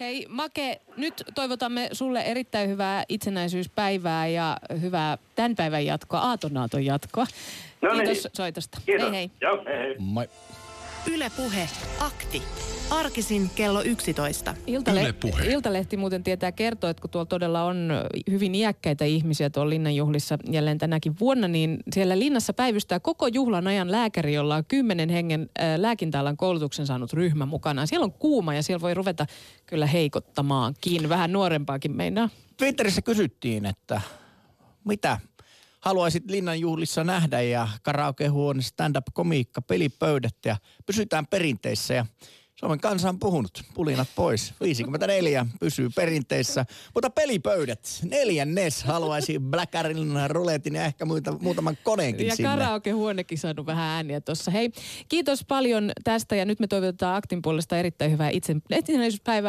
Hei Make, nyt toivotamme sulle erittäin hyvää itsenäisyyspäivää ja hyvää tämän päivän jatkoa, Aatonaaton jatkoa. No niin. Kiitos soitosta. Kiitos. Hei hei. Joo, hei hei. Moi. Yle Puhe. Akti. Arkisin kello 11. Iltale- Iltalehti muuten tietää kertoa, että kun tuolla todella on hyvin iäkkäitä ihmisiä tuolla linnanjuhlissa jälleen tänäkin vuonna, niin siellä linnassa päivystää koko juhlan ajan lääkäri, jolla on kymmenen hengen lääkintäalan koulutuksen saanut ryhmä mukana. Siellä on kuuma ja siellä voi ruveta kyllä heikottamaankin. Vähän nuorempaakin meinaa. Twitterissä kysyttiin, että mitä haluaisit linnanjuhlissa nähdä ja karaokehuone, stand-up-komiikka, pelipöydät ja pysytään perinteissä ja Suomen kansa on puhunut. Pulinat pois. 54 pysyy perinteissä. Mutta pelipöydät. Neljännes haluaisi Blackarin, ruletin ja ehkä muuta, muutaman koneenkin Ja sinne. karaokehuonekin saanut vähän ääniä tuossa. Hei, kiitos paljon tästä ja nyt me toivotetaan Aktin puolesta erittäin hyvää itse, itsenäisyyspäivää